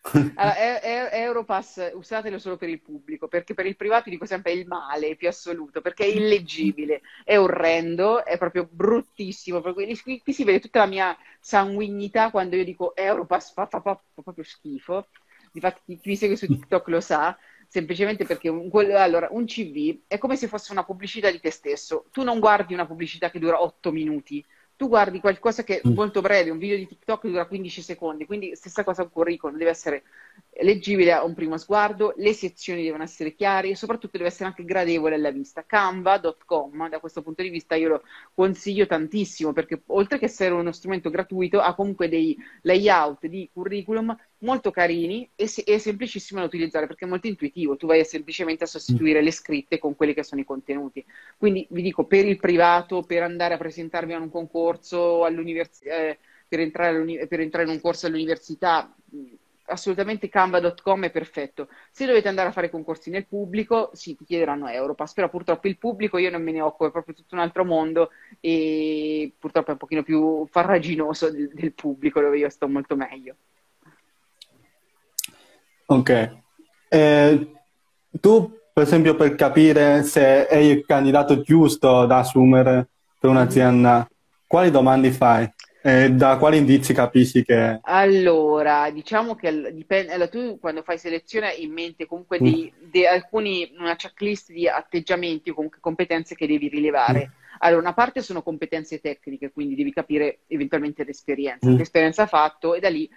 Speaker 2: Allora, Europass usatelo solo per il pubblico, perché per il privato dico sempre è il male più assoluto, perché è illeggibile, è orrendo, è proprio bruttissimo. Qui, qui si vede tutta la mia sanguignità quando io dico Europass fa, fa, fa, fa proprio schifo. Infatti chi mi segue su TikTok lo sa, semplicemente perché un, allora, un CV è come se fosse una pubblicità di te stesso. Tu non guardi una pubblicità che dura 8 minuti, tu guardi qualcosa che è mm. molto breve, un video di TikTok che dura 15 secondi, quindi stessa cosa un curriculum, deve essere leggibile a un primo sguardo, le sezioni devono essere chiare e soprattutto deve essere anche gradevole alla vista. Canva.com, da questo punto di vista io lo consiglio tantissimo perché oltre che essere uno strumento gratuito ha comunque dei layout di curriculum molto carini e, se- è semplicissimo da utilizzare perché è molto intuitivo, tu vai semplicemente a sostituire le scritte con quelli che sono i contenuti. Quindi vi dico, per il privato, per andare a presentarvi a un concorso all'università, eh, per, entrare per entrare in un corso all'università, assolutamente canva.com è perfetto. Se dovete andare a fare concorsi nel pubblico, sì, ti chiederanno Europass, però purtroppo il pubblico io non me ne occupo, è proprio tutto un altro mondo e purtroppo è un pochino più farraginoso del, del pubblico dove io sto molto meglio.
Speaker 1: Ok. Eh, tu, per esempio, per capire se è il candidato giusto da assumere per un'azienda, quali domande fai? Eh, da quali indizi capisci che...
Speaker 2: Allora, diciamo che dipende, allora, tu quando fai selezione hai in mente comunque di, mm. di alcuni, una checklist di atteggiamenti o comunque competenze che devi rilevare. Mm. Allora, una parte sono competenze tecniche, quindi devi capire eventualmente l'esperienza, mm. l'esperienza ha fatto e da lì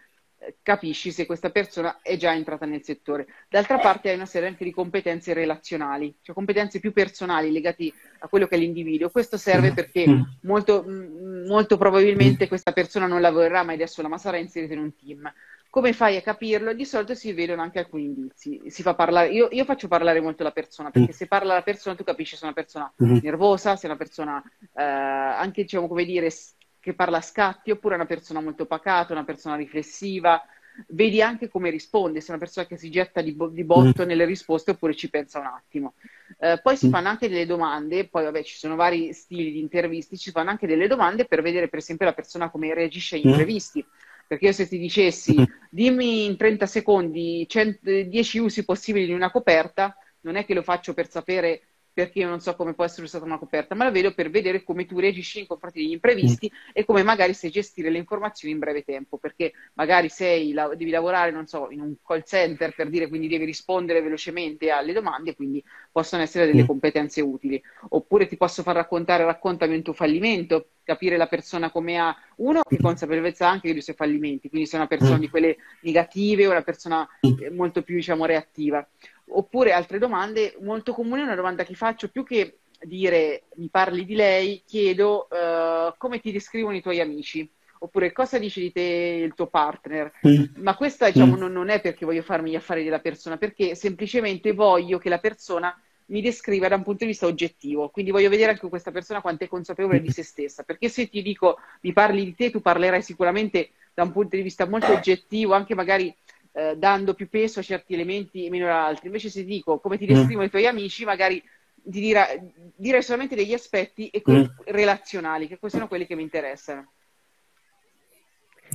Speaker 2: capisci se questa persona è già entrata nel settore. D'altra parte hai una serie anche di competenze relazionali, cioè competenze più personali legate a quello che è l'individuo. Questo serve perché mm. molto, mm, molto probabilmente questa persona non lavorerà mai da sola, ma sarà inserita in un team. Come fai a capirlo? Di solito si vedono anche alcuni indizi. Si fa parlare, io, io faccio parlare molto la persona, perché se parla la persona tu capisci se è una persona nervosa, se è una persona eh, anche, diciamo, come dire, che parla a scatti oppure è una persona molto pacata, una persona riflessiva. Vedi anche come risponde, se è una persona che si getta di, bo- di botto mm. nelle risposte oppure ci pensa un attimo. Eh, poi si mm. fanno anche delle domande, poi vabbè ci sono vari stili di intervisti, ci fanno anche delle domande per vedere per esempio la persona come reagisce agli mm. imprevisti. Perché io se ti dicessi mm. dimmi in 30 secondi 100, 10 usi possibili di una coperta, non è che lo faccio per sapere perché io non so come può essere usata una coperta, ma la vedo per vedere come tu reagisci in confronti degli imprevisti mm. e come magari sai gestire le informazioni in breve tempo, perché magari sei, la, devi lavorare, non so, in un call center per dire, quindi devi rispondere velocemente alle domande, quindi possono essere delle mm. competenze utili. Oppure ti posso far raccontare, raccontami un tuo fallimento, capire la persona come ha, uno, che consapevolezza anche dei suoi fallimenti, quindi se è una persona mm. di quelle negative o una persona eh, molto più, diciamo, reattiva. Oppure altre domande, molto comune, una domanda che faccio più che dire mi parli di lei, chiedo uh, come ti descrivono i tuoi amici, oppure cosa dice di te il tuo partner. Mm. Ma questa diciamo, mm. non, non, è perché voglio farmi gli affari della persona, perché semplicemente voglio che la persona mi descriva da un punto di vista oggettivo. Quindi voglio vedere anche questa persona quanto è consapevole di se stessa. Perché se ti dico mi parli di te, tu parlerai sicuramente da un punto di vista molto oggettivo, anche magari eh, dando più peso a certi elementi e meno ad altri. Invece se dico come ti descrivono mm. i tuoi amici, magari ti dirà, dire solamente degli aspetti mm. relazionali, che sono quelli che mi interessano.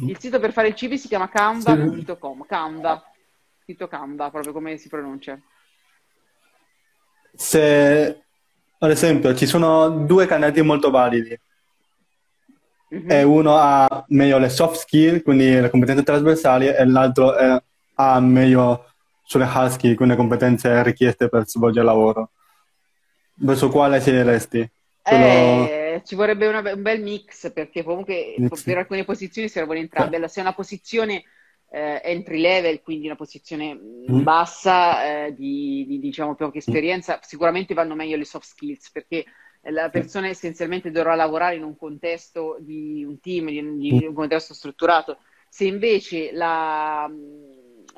Speaker 2: Il sito per fare il cibi si chiama canva.com, Canva, sito Canva, proprio come si pronuncia.
Speaker 1: Se, ad esempio, ci sono due candidati molto validi mm-hmm. e uno ha meglio le soft skill, quindi le competenze trasversali, e l'altro è, ha meglio sulle hard skill, quindi le competenze richieste per svolgere il lavoro. Verso quale sceglieresti?
Speaker 2: Quello... Eh, ci vorrebbe una, un bel mix perché comunque mix. per alcune posizioni servono entrambe. Eh. Se è una posizione eh, entry level, quindi una posizione mm. bassa eh, di, di, diciamo poca esperienza, sicuramente vanno meglio le soft skills perché la persona essenzialmente dovrà lavorare in un contesto di un team, di, di un contesto strutturato. Se invece la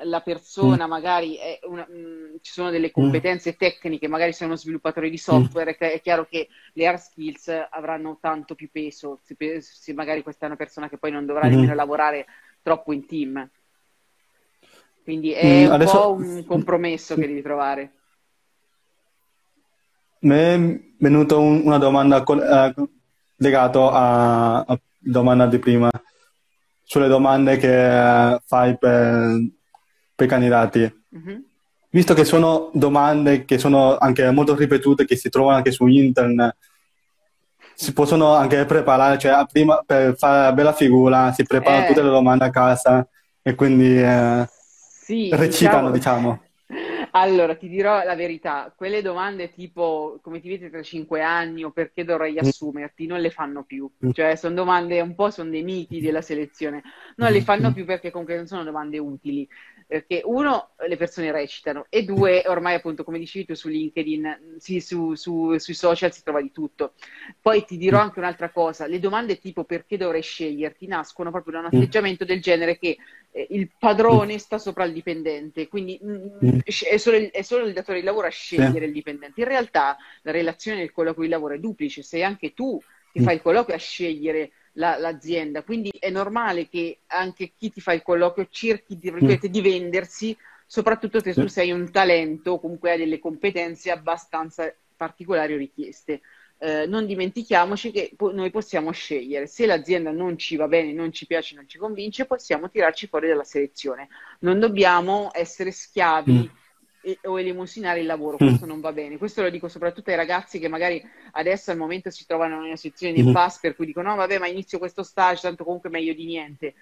Speaker 2: la persona mm. magari una, mh, mm, ci sono delle competenze tecniche, magari sei uno sviluppatore di software, mm. è chiaro che le hard skills avranno tanto più peso se, se magari questa è una persona che poi non dovrà mm. nemmeno lavorare troppo in team. Quindi è mm, un adesso... po' un compromesso che devi trovare.
Speaker 1: Mi è venuta un, una domanda uh, legata alla domanda di prima, sulle domande che uh, fai per per i candidati. Mm-hmm. Visto che sono domande che sono anche molto ripetute, che si trovano anche su internet, si possono anche preparare, cioè prima per fare la bella figura, si preparano eh. tutte le domande a casa e quindi eh, sì, recitano, diciamo. diciamo.
Speaker 2: Allora, ti dirò la verità, quelle domande tipo come ti vedi tra cinque anni o perché dovrei mm. assumerti, non le fanno più. Mm. Cioè, sono domande un po', sono dei miti della selezione. Non le fanno più perché comunque non sono domande utili perché uno, le persone recitano e due, ormai appunto come dicevi tu su LinkedIn, sì, su, su, sui social si trova di tutto. Poi ti dirò anche un'altra cosa, le domande tipo perché dovrei sceglierti? nascono proprio da un atteggiamento del genere che eh, il padrone sta sopra il dipendente, quindi mh, mm, mm, è, solo il, è, solo il, datore di lavoro a scegliere il dipendente. In realtà la relazione del colloquio di lavoro è duplice, sei anche tu che fai il colloquio a scegliere la, l'azienda. Quindi è normale che anche chi ti fa il colloquio cerchi di, ripeto, di vendersi, soprattutto se tu sei un talento o comunque hai delle competenze abbastanza particolari o richieste. Eh, non dimentichiamoci che po- noi possiamo scegliere se l'azienda non ci va bene, non ci piace, non ci convince, possiamo tirarci fuori dalla selezione. Non dobbiamo essere schiavi mm o elemosinare il lavoro, mm. questo mm. non va bene. Questo lo dico soprattutto ai ragazzi che magari adesso al momento si trovano in una situazione di impasse mm. per cui dicono no vabbè ma inizio questo stage, tanto comunque meglio di niente.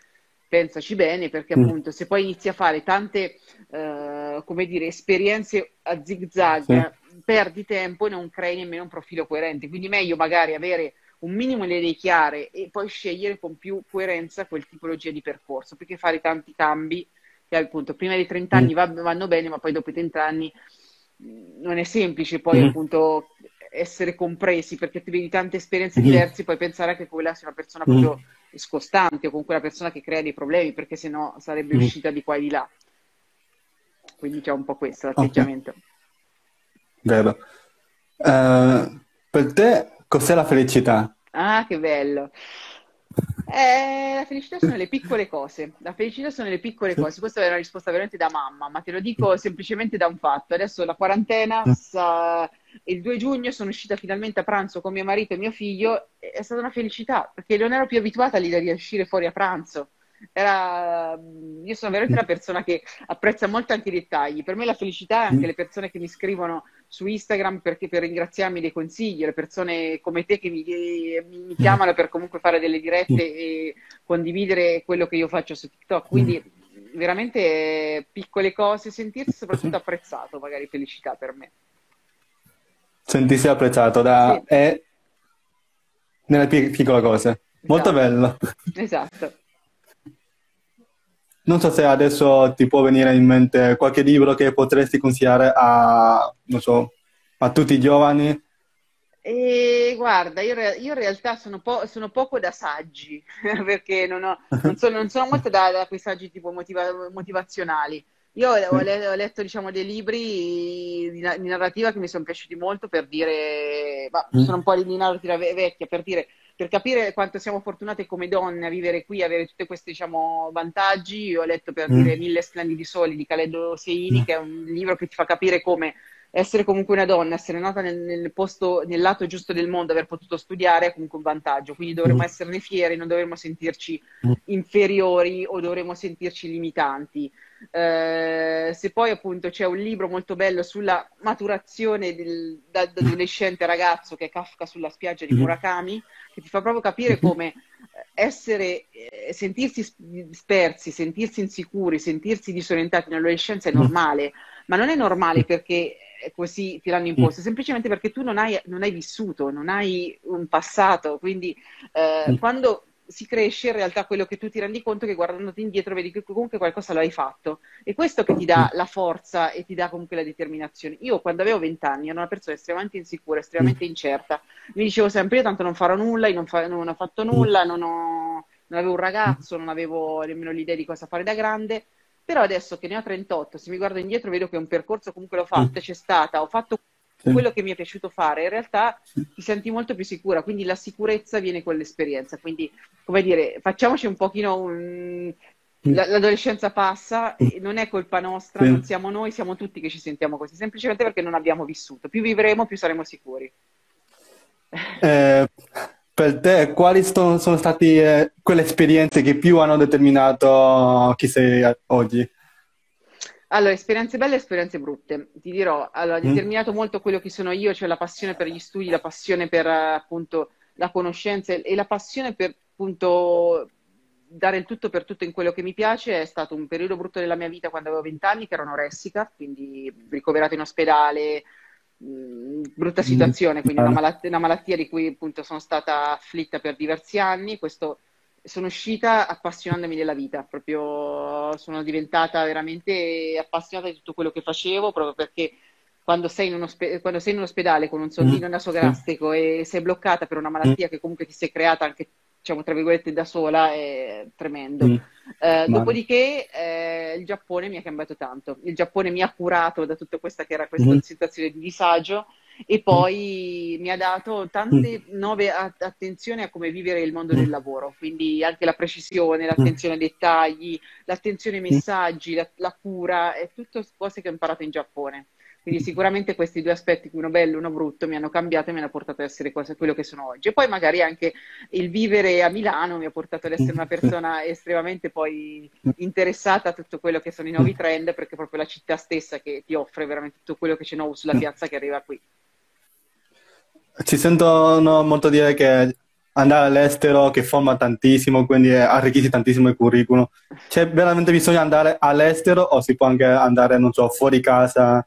Speaker 2: Pensaci bene perché mm. appunto se poi inizi a fare tante, uh, come dire, esperienze a zig zag, sì. perdi tempo e non crei nemmeno un profilo coerente. Quindi meglio magari avere un minimo le idee chiare e poi scegliere con più coerenza quel tipologia di percorso, perché fare tanti cambi che appunto prima dei 30 anni mm. vanno bene, ma poi dopo i 30 anni mm, non è semplice poi mm. appunto essere compresi perché ti vedi tante esperienze mm. diverse, puoi pensare che quella sia una persona mm. proprio scostante o comunque una persona che crea dei problemi perché sennò sarebbe uscita di qua e di là. Quindi c'è un po' questo l'atteggiamento. Okay.
Speaker 1: Vero. Uh, per te cos'è la felicità?
Speaker 2: Ah, che bello. Eh, la felicità sono le piccole cose. La felicità sono le piccole cose. Questa è una risposta veramente da mamma, ma te lo dico semplicemente da un fatto. Adesso la quarantena, sa, il 2 giugno sono uscita finalmente a pranzo con mio marito e mio figlio. È stata una felicità perché non ero più abituata lì da uscire fuori a pranzo. Era... Io sono veramente una persona che apprezza molto anche i dettagli. Per me la felicità è anche le persone che mi scrivono su Instagram perché per ringraziarmi dei consigli, le persone come te che mi, mi, chiamano per comunque fare delle dirette e condividere quello che io faccio su TikTok. Quindi veramente piccole cose, sentirsi soprattutto apprezzato, magari felicità per me.
Speaker 1: Sentirsi apprezzato da... Sì. è nelle piccole cose. Molto esatto. bello.
Speaker 2: Esatto.
Speaker 1: Non so se adesso ti può venire in mente qualche libro che potresti consigliare a, so, a tutti i giovani.
Speaker 2: E guarda, io, io in realtà sono, po- sono, poco da saggi, perché non, ho, non, sono, non sono, molto da, da quei saggi tipo motiva- motivazionali. Io ho, le- ho letto diciamo, dei libri di, di, narrativa che mi sono piaciuti molto per dire, ma mm. sono un po' di narrativa vecchia, per dire per capire quanto siamo fortunate come donne a vivere qui, avere tutti questi diciamo, vantaggi, io ho letto per mm. dire Mille splendidi soli di Caledo Seini, mm. che è un libro che ti fa capire come essere comunque una donna, essere nata nel, nel, posto, nel lato giusto del mondo, aver potuto studiare è comunque un vantaggio, quindi dovremmo mm. esserne fieri, non dovremmo sentirci mm. inferiori o dovremmo sentirci limitanti. Eh, se poi appunto c'è un libro molto bello sulla maturazione del, da, da adolescente ragazzo che è Kafka sulla spiaggia di mm-hmm. Murakami, che ti fa proprio capire mm-hmm. come essere, eh, sentirsi spersi, sentirsi insicuri, sentirsi disorientati nell'adolescenza è mm. normale, ma non è normale perché così ti l'hanno imposto, semplicemente perché tu non hai, non hai vissuto, non hai un passato, quindi eh, quando si cresce, in realtà quello che tu ti rendi conto è che guardandoti indietro vedi che comunque qualcosa lo hai fatto. E questo che ti dà la forza e ti dà comunque la determinazione. Io quando avevo vent'anni ero una persona estremamente insicura, estremamente mm. incerta. Mi dicevo sempre io tanto non farò nulla, io non, fa- non ho fatto nulla, non, ho, non avevo un ragazzo, non avevo nemmeno l'idea di cosa fare da grande. Però adesso che ne ho 38, se mi guardo indietro vedo che un percorso comunque l'ho fatto, c'è stata, ho fatto quello che mi è piaciuto fare, in realtà ti senti molto più sicura, quindi la sicurezza viene con l'esperienza. Quindi, come dire, facciamoci un pochino un... L'adolescenza passa, non è colpa nostra, non siamo noi, siamo tutti che ci sentiamo così, semplicemente perché non abbiamo vissuto. Più vivremo, più saremo sicuri.
Speaker 1: Eh, per te, quali sono, sono state eh, quelle esperienze che più hanno determinato chi sei oggi?
Speaker 2: Allora, esperienze belle e esperienze brutte. Ti dirò, allora, ha mm. determinato mm. molto quello che sono io, cioè la passione per gli studi, la passione per appunto la conoscenza e la passione per appunto dare il tutto per tutto in quello che mi piace. È stato un periodo brutto della mia vita quando avevo vent'anni, che ero anoressica, quindi ricoverata in ospedale, brutta mm. situazione, quindi una malattia, una malattia di cui appunto sono stata afflitta per diversi anni. Questo sono uscita appassionandomi della vita, proprio sono diventata veramente appassionata di tutto quello che facevo, proprio perché quando sei in, ospe- quando sei in un ospedale con un soldino mm. nasogastrico e sei bloccata per una malattia mm. che comunque ti sei creata anche, diciamo, tra virgolette, da sola, è tremendo. Mm. Eh, dopodiché eh, il Giappone mi ha cambiato tanto. Il Giappone mi ha curato da tutta questa che era questa mm. situazione di disagio e poi mi ha dato tante mm. nuove attenzioni a come vivere il mondo del mm. lavoro, quindi anche la precisione, l'attenzione ai dettagli, l'attenzione ai mm. messaggi, la, la cura, è tutto cose che ho imparato in Giappone. Quindi sicuramente questi due aspetti, uno bello e uno brutto, mi hanno cambiato e mi hanno portato ad essere quello che sono oggi. E poi magari anche il vivere a Milano mi ha portato ad essere una persona estremamente poi interessata a tutto quello che sono i nuovi trend, perché è proprio la città stessa che ti offre veramente tutto quello che c'è nuovo sulla piazza che arriva qui.
Speaker 1: Ci sentono molto dire che andare all'estero che forma tantissimo, quindi arricchisce tantissimo il curriculum. C'è veramente bisogno di andare all'estero o si può anche andare, non so, fuori casa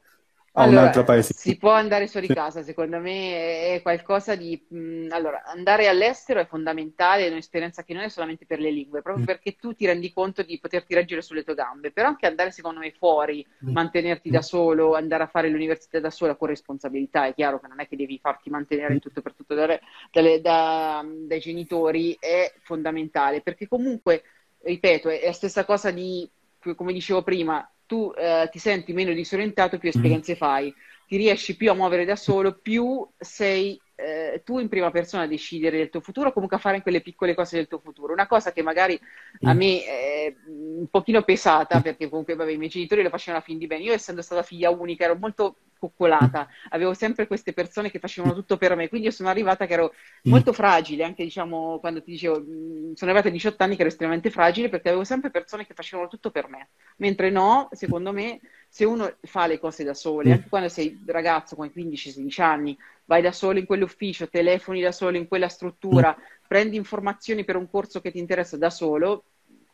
Speaker 1: a allora, un altro paese.
Speaker 2: Si può andare fuori sì. casa, secondo me è qualcosa di... Mh, allora, andare all'estero è fondamentale, è un'esperienza che non è solamente per le lingue, proprio mm. perché tu ti rendi conto di poterti reggere sulle tue gambe, però anche andare secondo me fuori, mm. mantenerti da solo, andare a fare l'università da sola con responsabilità, è chiaro che non è che devi farti mantenere in mm. tutto per tutto dalle, dalle, da, dai genitori, è fondamentale, perché comunque, ripeto, è la stessa cosa di, come dicevo prima, tu eh, ti senti meno disorientato, più esperienze mm. fai, ti riesci più a muovere da solo, più sei eh, tu in prima persona a decidere del tuo futuro, comunque a fare quelle piccole cose del tuo futuro. Una cosa che magari a me è un pochino pesata, perché comunque vabbè, i miei genitori lo facevano a fin di bene. Io essendo stata figlia unica ero molto coccolata, avevo sempre queste persone che facevano tutto per me, quindi io sono arrivata che ero molto fragile, anche diciamo quando ti dicevo, sono arrivata a 18 anni che ero estremamente fragile perché avevo sempre persone che facevano tutto per me, mentre no, secondo me, se uno fa le cose da sole, anche quando sei ragazzo con 15-16 anni, vai da solo in quell'ufficio, telefoni da solo in quella struttura, prendi informazioni per un corso che ti interessa da solo,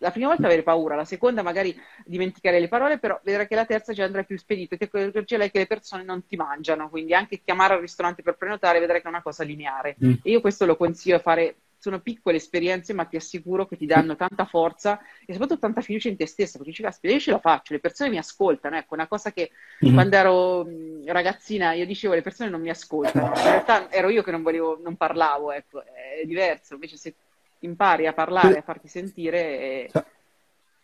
Speaker 2: la prima volta avere paura, la seconda magari dimenticare le parole, però vedrai che la terza già andrà più spedito, ti accorgerai che le persone non ti mangiano, quindi anche chiamare al ristorante per prenotare vedrai che è una cosa lineare. Mm. E io questo lo consiglio a fare sono piccole esperienze, ma ti assicuro che ti danno tanta forza e soprattutto tanta fiducia in te stessa, perché dici, caspita, io ce la faccio, le persone mi ascoltano, ecco, una cosa che mm-hmm. quando ero ragazzina io dicevo, le persone non mi ascoltano, in realtà ero io che non volevo, non parlavo, ecco, è diverso, invece se impari a parlare, a farti sentire... È...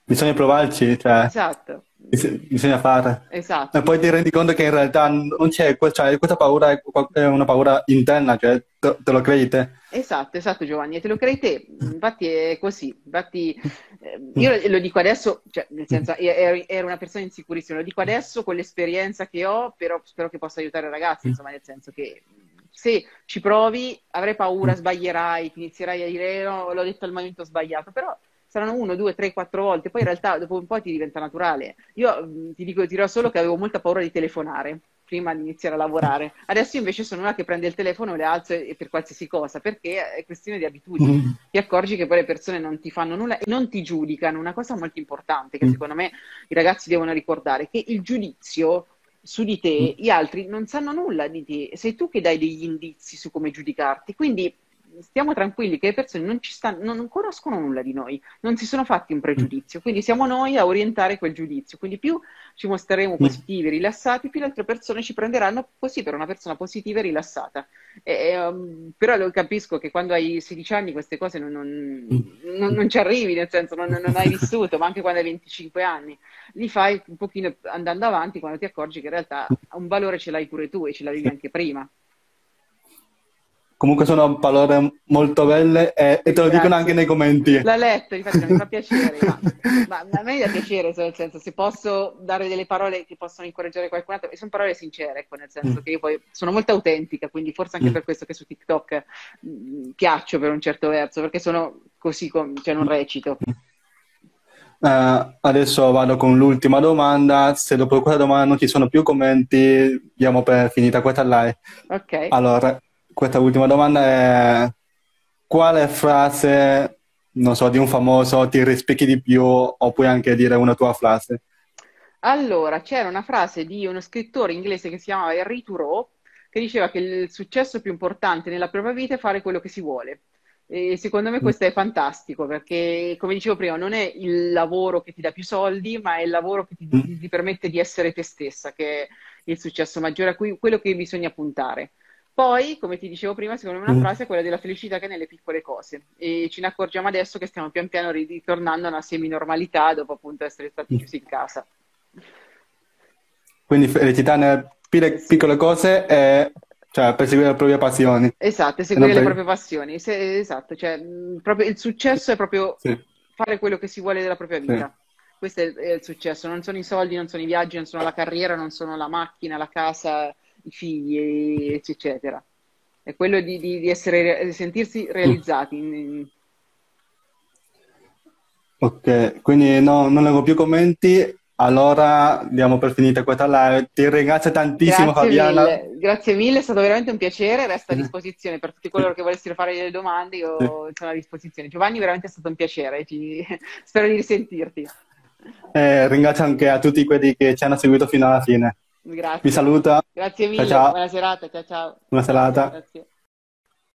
Speaker 1: bisogna provarci, cioè,
Speaker 2: Esatto,
Speaker 1: bis- bisogna fare. E
Speaker 2: esatto.
Speaker 1: poi ti rendi conto che in realtà non c'è, cioè, questa paura è, una paura interna, cioè te, te lo credi te.
Speaker 2: Esatto, esatto Giovanni, e te lo credi te, infatti è così, infatti eh, io
Speaker 1: Mm.
Speaker 2: lo dico adesso, cioè nel senso ero una persona insicurissima, lo dico adesso con l'esperienza che ho, però spero che possa aiutare i ragazzi,
Speaker 1: Mm.
Speaker 2: insomma nel senso che se ci provi avrai paura, sbaglierai, ti inizierai a dire no, l'ho detto al momento sbagliato, però saranno uno, due, tre, quattro volte, poi in realtà dopo un po' ti diventa naturale. Io mh, ti dico, ti dirò solo che avevo molta paura di telefonare prima di iniziare a lavorare. Adesso invece sono una che prende il telefono e le alzo e- per qualsiasi cosa, perché è questione di abitudine.
Speaker 1: Mm.
Speaker 2: Ti accorgi che poi le persone non ti fanno nulla e non ti giudicano. Una cosa molto importante che
Speaker 1: Mm.
Speaker 2: secondo me i ragazzi devono ricordare, che il giudizio su di te, gli altri non sanno nulla di te, sei tu che dai degli indizi su come giudicarti. Quindi stiamo tranquilli che le persone non ci stanno, non conoscono nulla di noi, non si sono fatti un pregiudizio, quindi siamo noi a orientare quel giudizio. Quindi più ci mostreremo
Speaker 1: Mm.
Speaker 2: positivi e rilassati, più le altre persone ci prenderanno così per una persona positiva e rilassata. E, um, però lo capisco che quando hai 16 anni queste cose non, non- non- non ci arrivi, nel senso non, non hai vissuto, ma anche quando hai 25 anni, li fai un pochino andando avanti quando ti accorgi che in realtà un valore ce l'hai pure tu e ce l'avevi anche prima.
Speaker 1: Comunque sono parole molto belle e, e te lo dicono anche nei commenti.
Speaker 2: L'ha letto, infatti mi fa piacere, ma, ma- a me dà piacere, nel senso, se posso dare delle parole che possono incoraggiare qualcun altro, e sono parole sincere, ecco, nel senso che io poi sono molto autentica, quindi forse anche
Speaker 1: Mm.
Speaker 2: per questo che su TikTok mh, piaccio per un certo verso, perché sono così, com- cioè non recito.
Speaker 1: Eh, adesso vado con l'ultima domanda. Se dopo questa domanda non ci sono più commenti, diamo per finita questa live.
Speaker 2: Ok?
Speaker 1: Allora, questa ultima domanda è: quale frase, non so, di un famoso ti rispecchi di più, o puoi anche dire una tua frase?
Speaker 2: Allora, c'era una frase di uno scrittore inglese che si chiamava Henry Thoreau, che diceva che il successo più importante nella propria vita è fare quello che si vuole. E secondo me questo è fantastico perché, come dicevo prima, non è il lavoro che ti dà più soldi, ma è il lavoro che ti, ti- ti permette di essere te stessa, che è il successo maggiore a cui quello che bisogna puntare. Poi, come ti dicevo prima, secondo me una
Speaker 1: Mm.
Speaker 2: frase è quella della felicità che è nelle piccole cose. E ce ne accorgiamo adesso che stiamo pian piano ritornando a una semi-normalità dopo appunto essere stati chiusi in casa.
Speaker 1: Quindi felicità nelle pi- piccole cose e cioè perseguire le proprie passioni.
Speaker 2: Esatto, seguire le
Speaker 1: per-
Speaker 2: proprie passioni. Se- esatto, cioè, mh, proprio il successo è proprio
Speaker 1: Sì.
Speaker 2: fare quello che si vuole della propria
Speaker 1: Sì.
Speaker 2: vita. Questo è, è il successo, non sono i soldi, non sono i viaggi, non sono la carriera, non sono la macchina, la casa, i figli, eccetera. È quello di, di- di essere, di sentirsi realizzati. in-
Speaker 1: Ok, quindi no, non leggo più commenti. Allora diamo per finita questa live. Ti ringrazio tantissimo,
Speaker 2: Grazie
Speaker 1: Fabiana.
Speaker 2: mille, grazie mille, è stato veramente un piacere, resto a
Speaker 1: Eh.
Speaker 2: disposizione per tutti coloro che volessero fare delle domande, io sono a disposizione. Giovanni, veramente è stato un piacere, ci- spero di risentirti.
Speaker 1: E ringrazio anche a tutti quelli che ci hanno seguito fino alla fine.
Speaker 2: Grazie.
Speaker 1: Vi saluta,
Speaker 2: Grazie mille,
Speaker 1: Ciao, ciao.
Speaker 2: buona serata, ciao ciao.
Speaker 1: buona serata.
Speaker 2: Grazie.